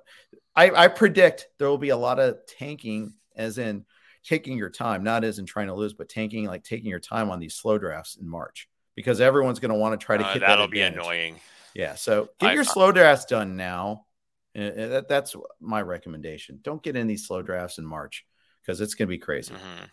I, I predict there will be a lot of tanking, as in taking your time, not as in trying to lose, but tanking, like taking your time on these slow drafts in March, because everyone's going to want to try to Uh, get that'll that be annoying. Yeah. So get I- your slow drafts done now. Uh, uh, that, that's my recommendation. Don't get in these slow drafts in March because it's going to be crazy. hmm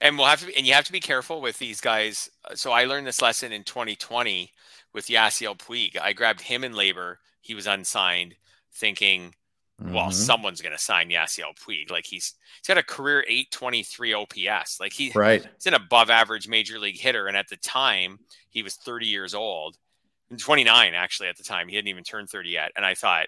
And we'll have to, be, and you have to be careful with these guys. So I learned this lesson in 2020 with Yasiel Puig. I grabbed him in LABR. He was unsigned, thinking, well, Mhm. someone's going to sign Yasiel Puig. Like he's he's got a career 823 OPS. Like he, right. he's an above average major league hitter. And at the time, he was 30 years old, and 29 actually at the time. He hadn't even turned 30 yet. And I thought,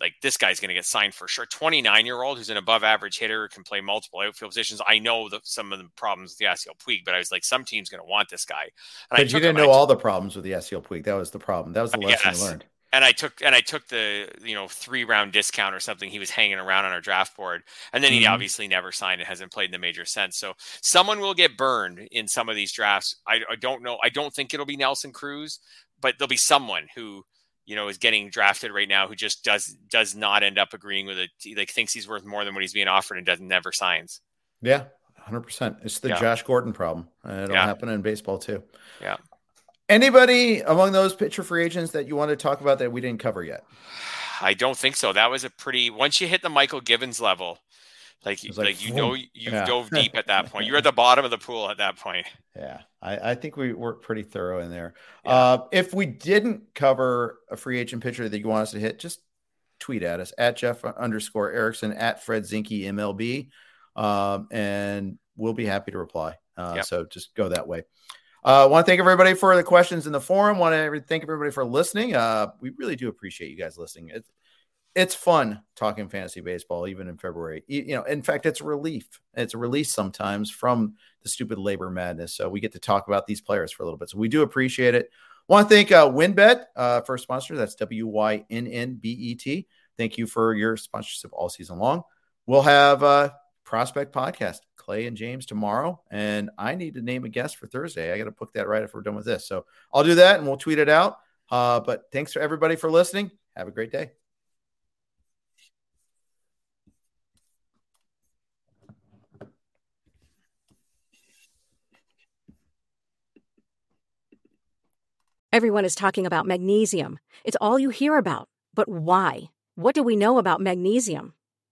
like, this guy's going to get signed for sure. 29 year old who's an above average hitter, can play multiple outfield positions. I know the, some of the problems with Yasiel Puig, but I was like, some team's going to want this guy. And I But you didn't know all the problems with the Yasiel Puig. That was the problem. That was the lesson Yes. learned. And I took and I took the you know three round discount or something. He was hanging around on our draft board, and then he Mhm. obviously never signed and hasn't played in the major sense. So someone will get burned in some of these drafts. I, I don't know. I don't think it'll be Nelson Cruz, but there'll be someone who you know is getting drafted right now who just does does not end up agreeing with it. He like thinks he's worth more than what he's being offered and doesn't never signs. Yeah, 100%. It's the Yeah. Josh Gordon problem. Uh, It'll Yeah. happen in baseball too. Yeah. Anybody among those pitcher free agents that you want to talk about that we didn't cover yet? I don't think so. That was a pretty once you hit the Mychal Givens level, like like, like, you know you Yeah. dove deep at that point. You're at the bottom of the pool at that point. Yeah, I, I think we were pretty thorough in there. Yeah. Uh, if we didn't cover a free agent pitcher that you want us to hit, just tweet at us at Jeff underscore Erickson at Fred Zinkie MLB, um, and we'll be happy to reply. Uh, Yep. So just go that way. I uh, want to thank everybody for the questions in the forum. Want to thank everybody for listening. Uh, we really do appreciate you guys listening. It's it's fun talking fantasy baseball, even in February. You, know, in fact, it's a relief. It's a release sometimes from the stupid labor madness. So we get to talk about these players for a little bit. So we do appreciate it. Want to thank uh, WynnBET uh, for sponsor. That's W Y N N B E T. Thank you for your sponsorship all season long. We'll have uh, Prospect Podcast, Clay and James tomorrow. And I need to name a guest for Thursday. I got to book that right if we're done with this. So I'll do that and we'll tweet it out. Uh, but thanks for everybody for listening. Have a great day. Everyone is talking about magnesium. It's all you hear about. But why? What do we know about magnesium?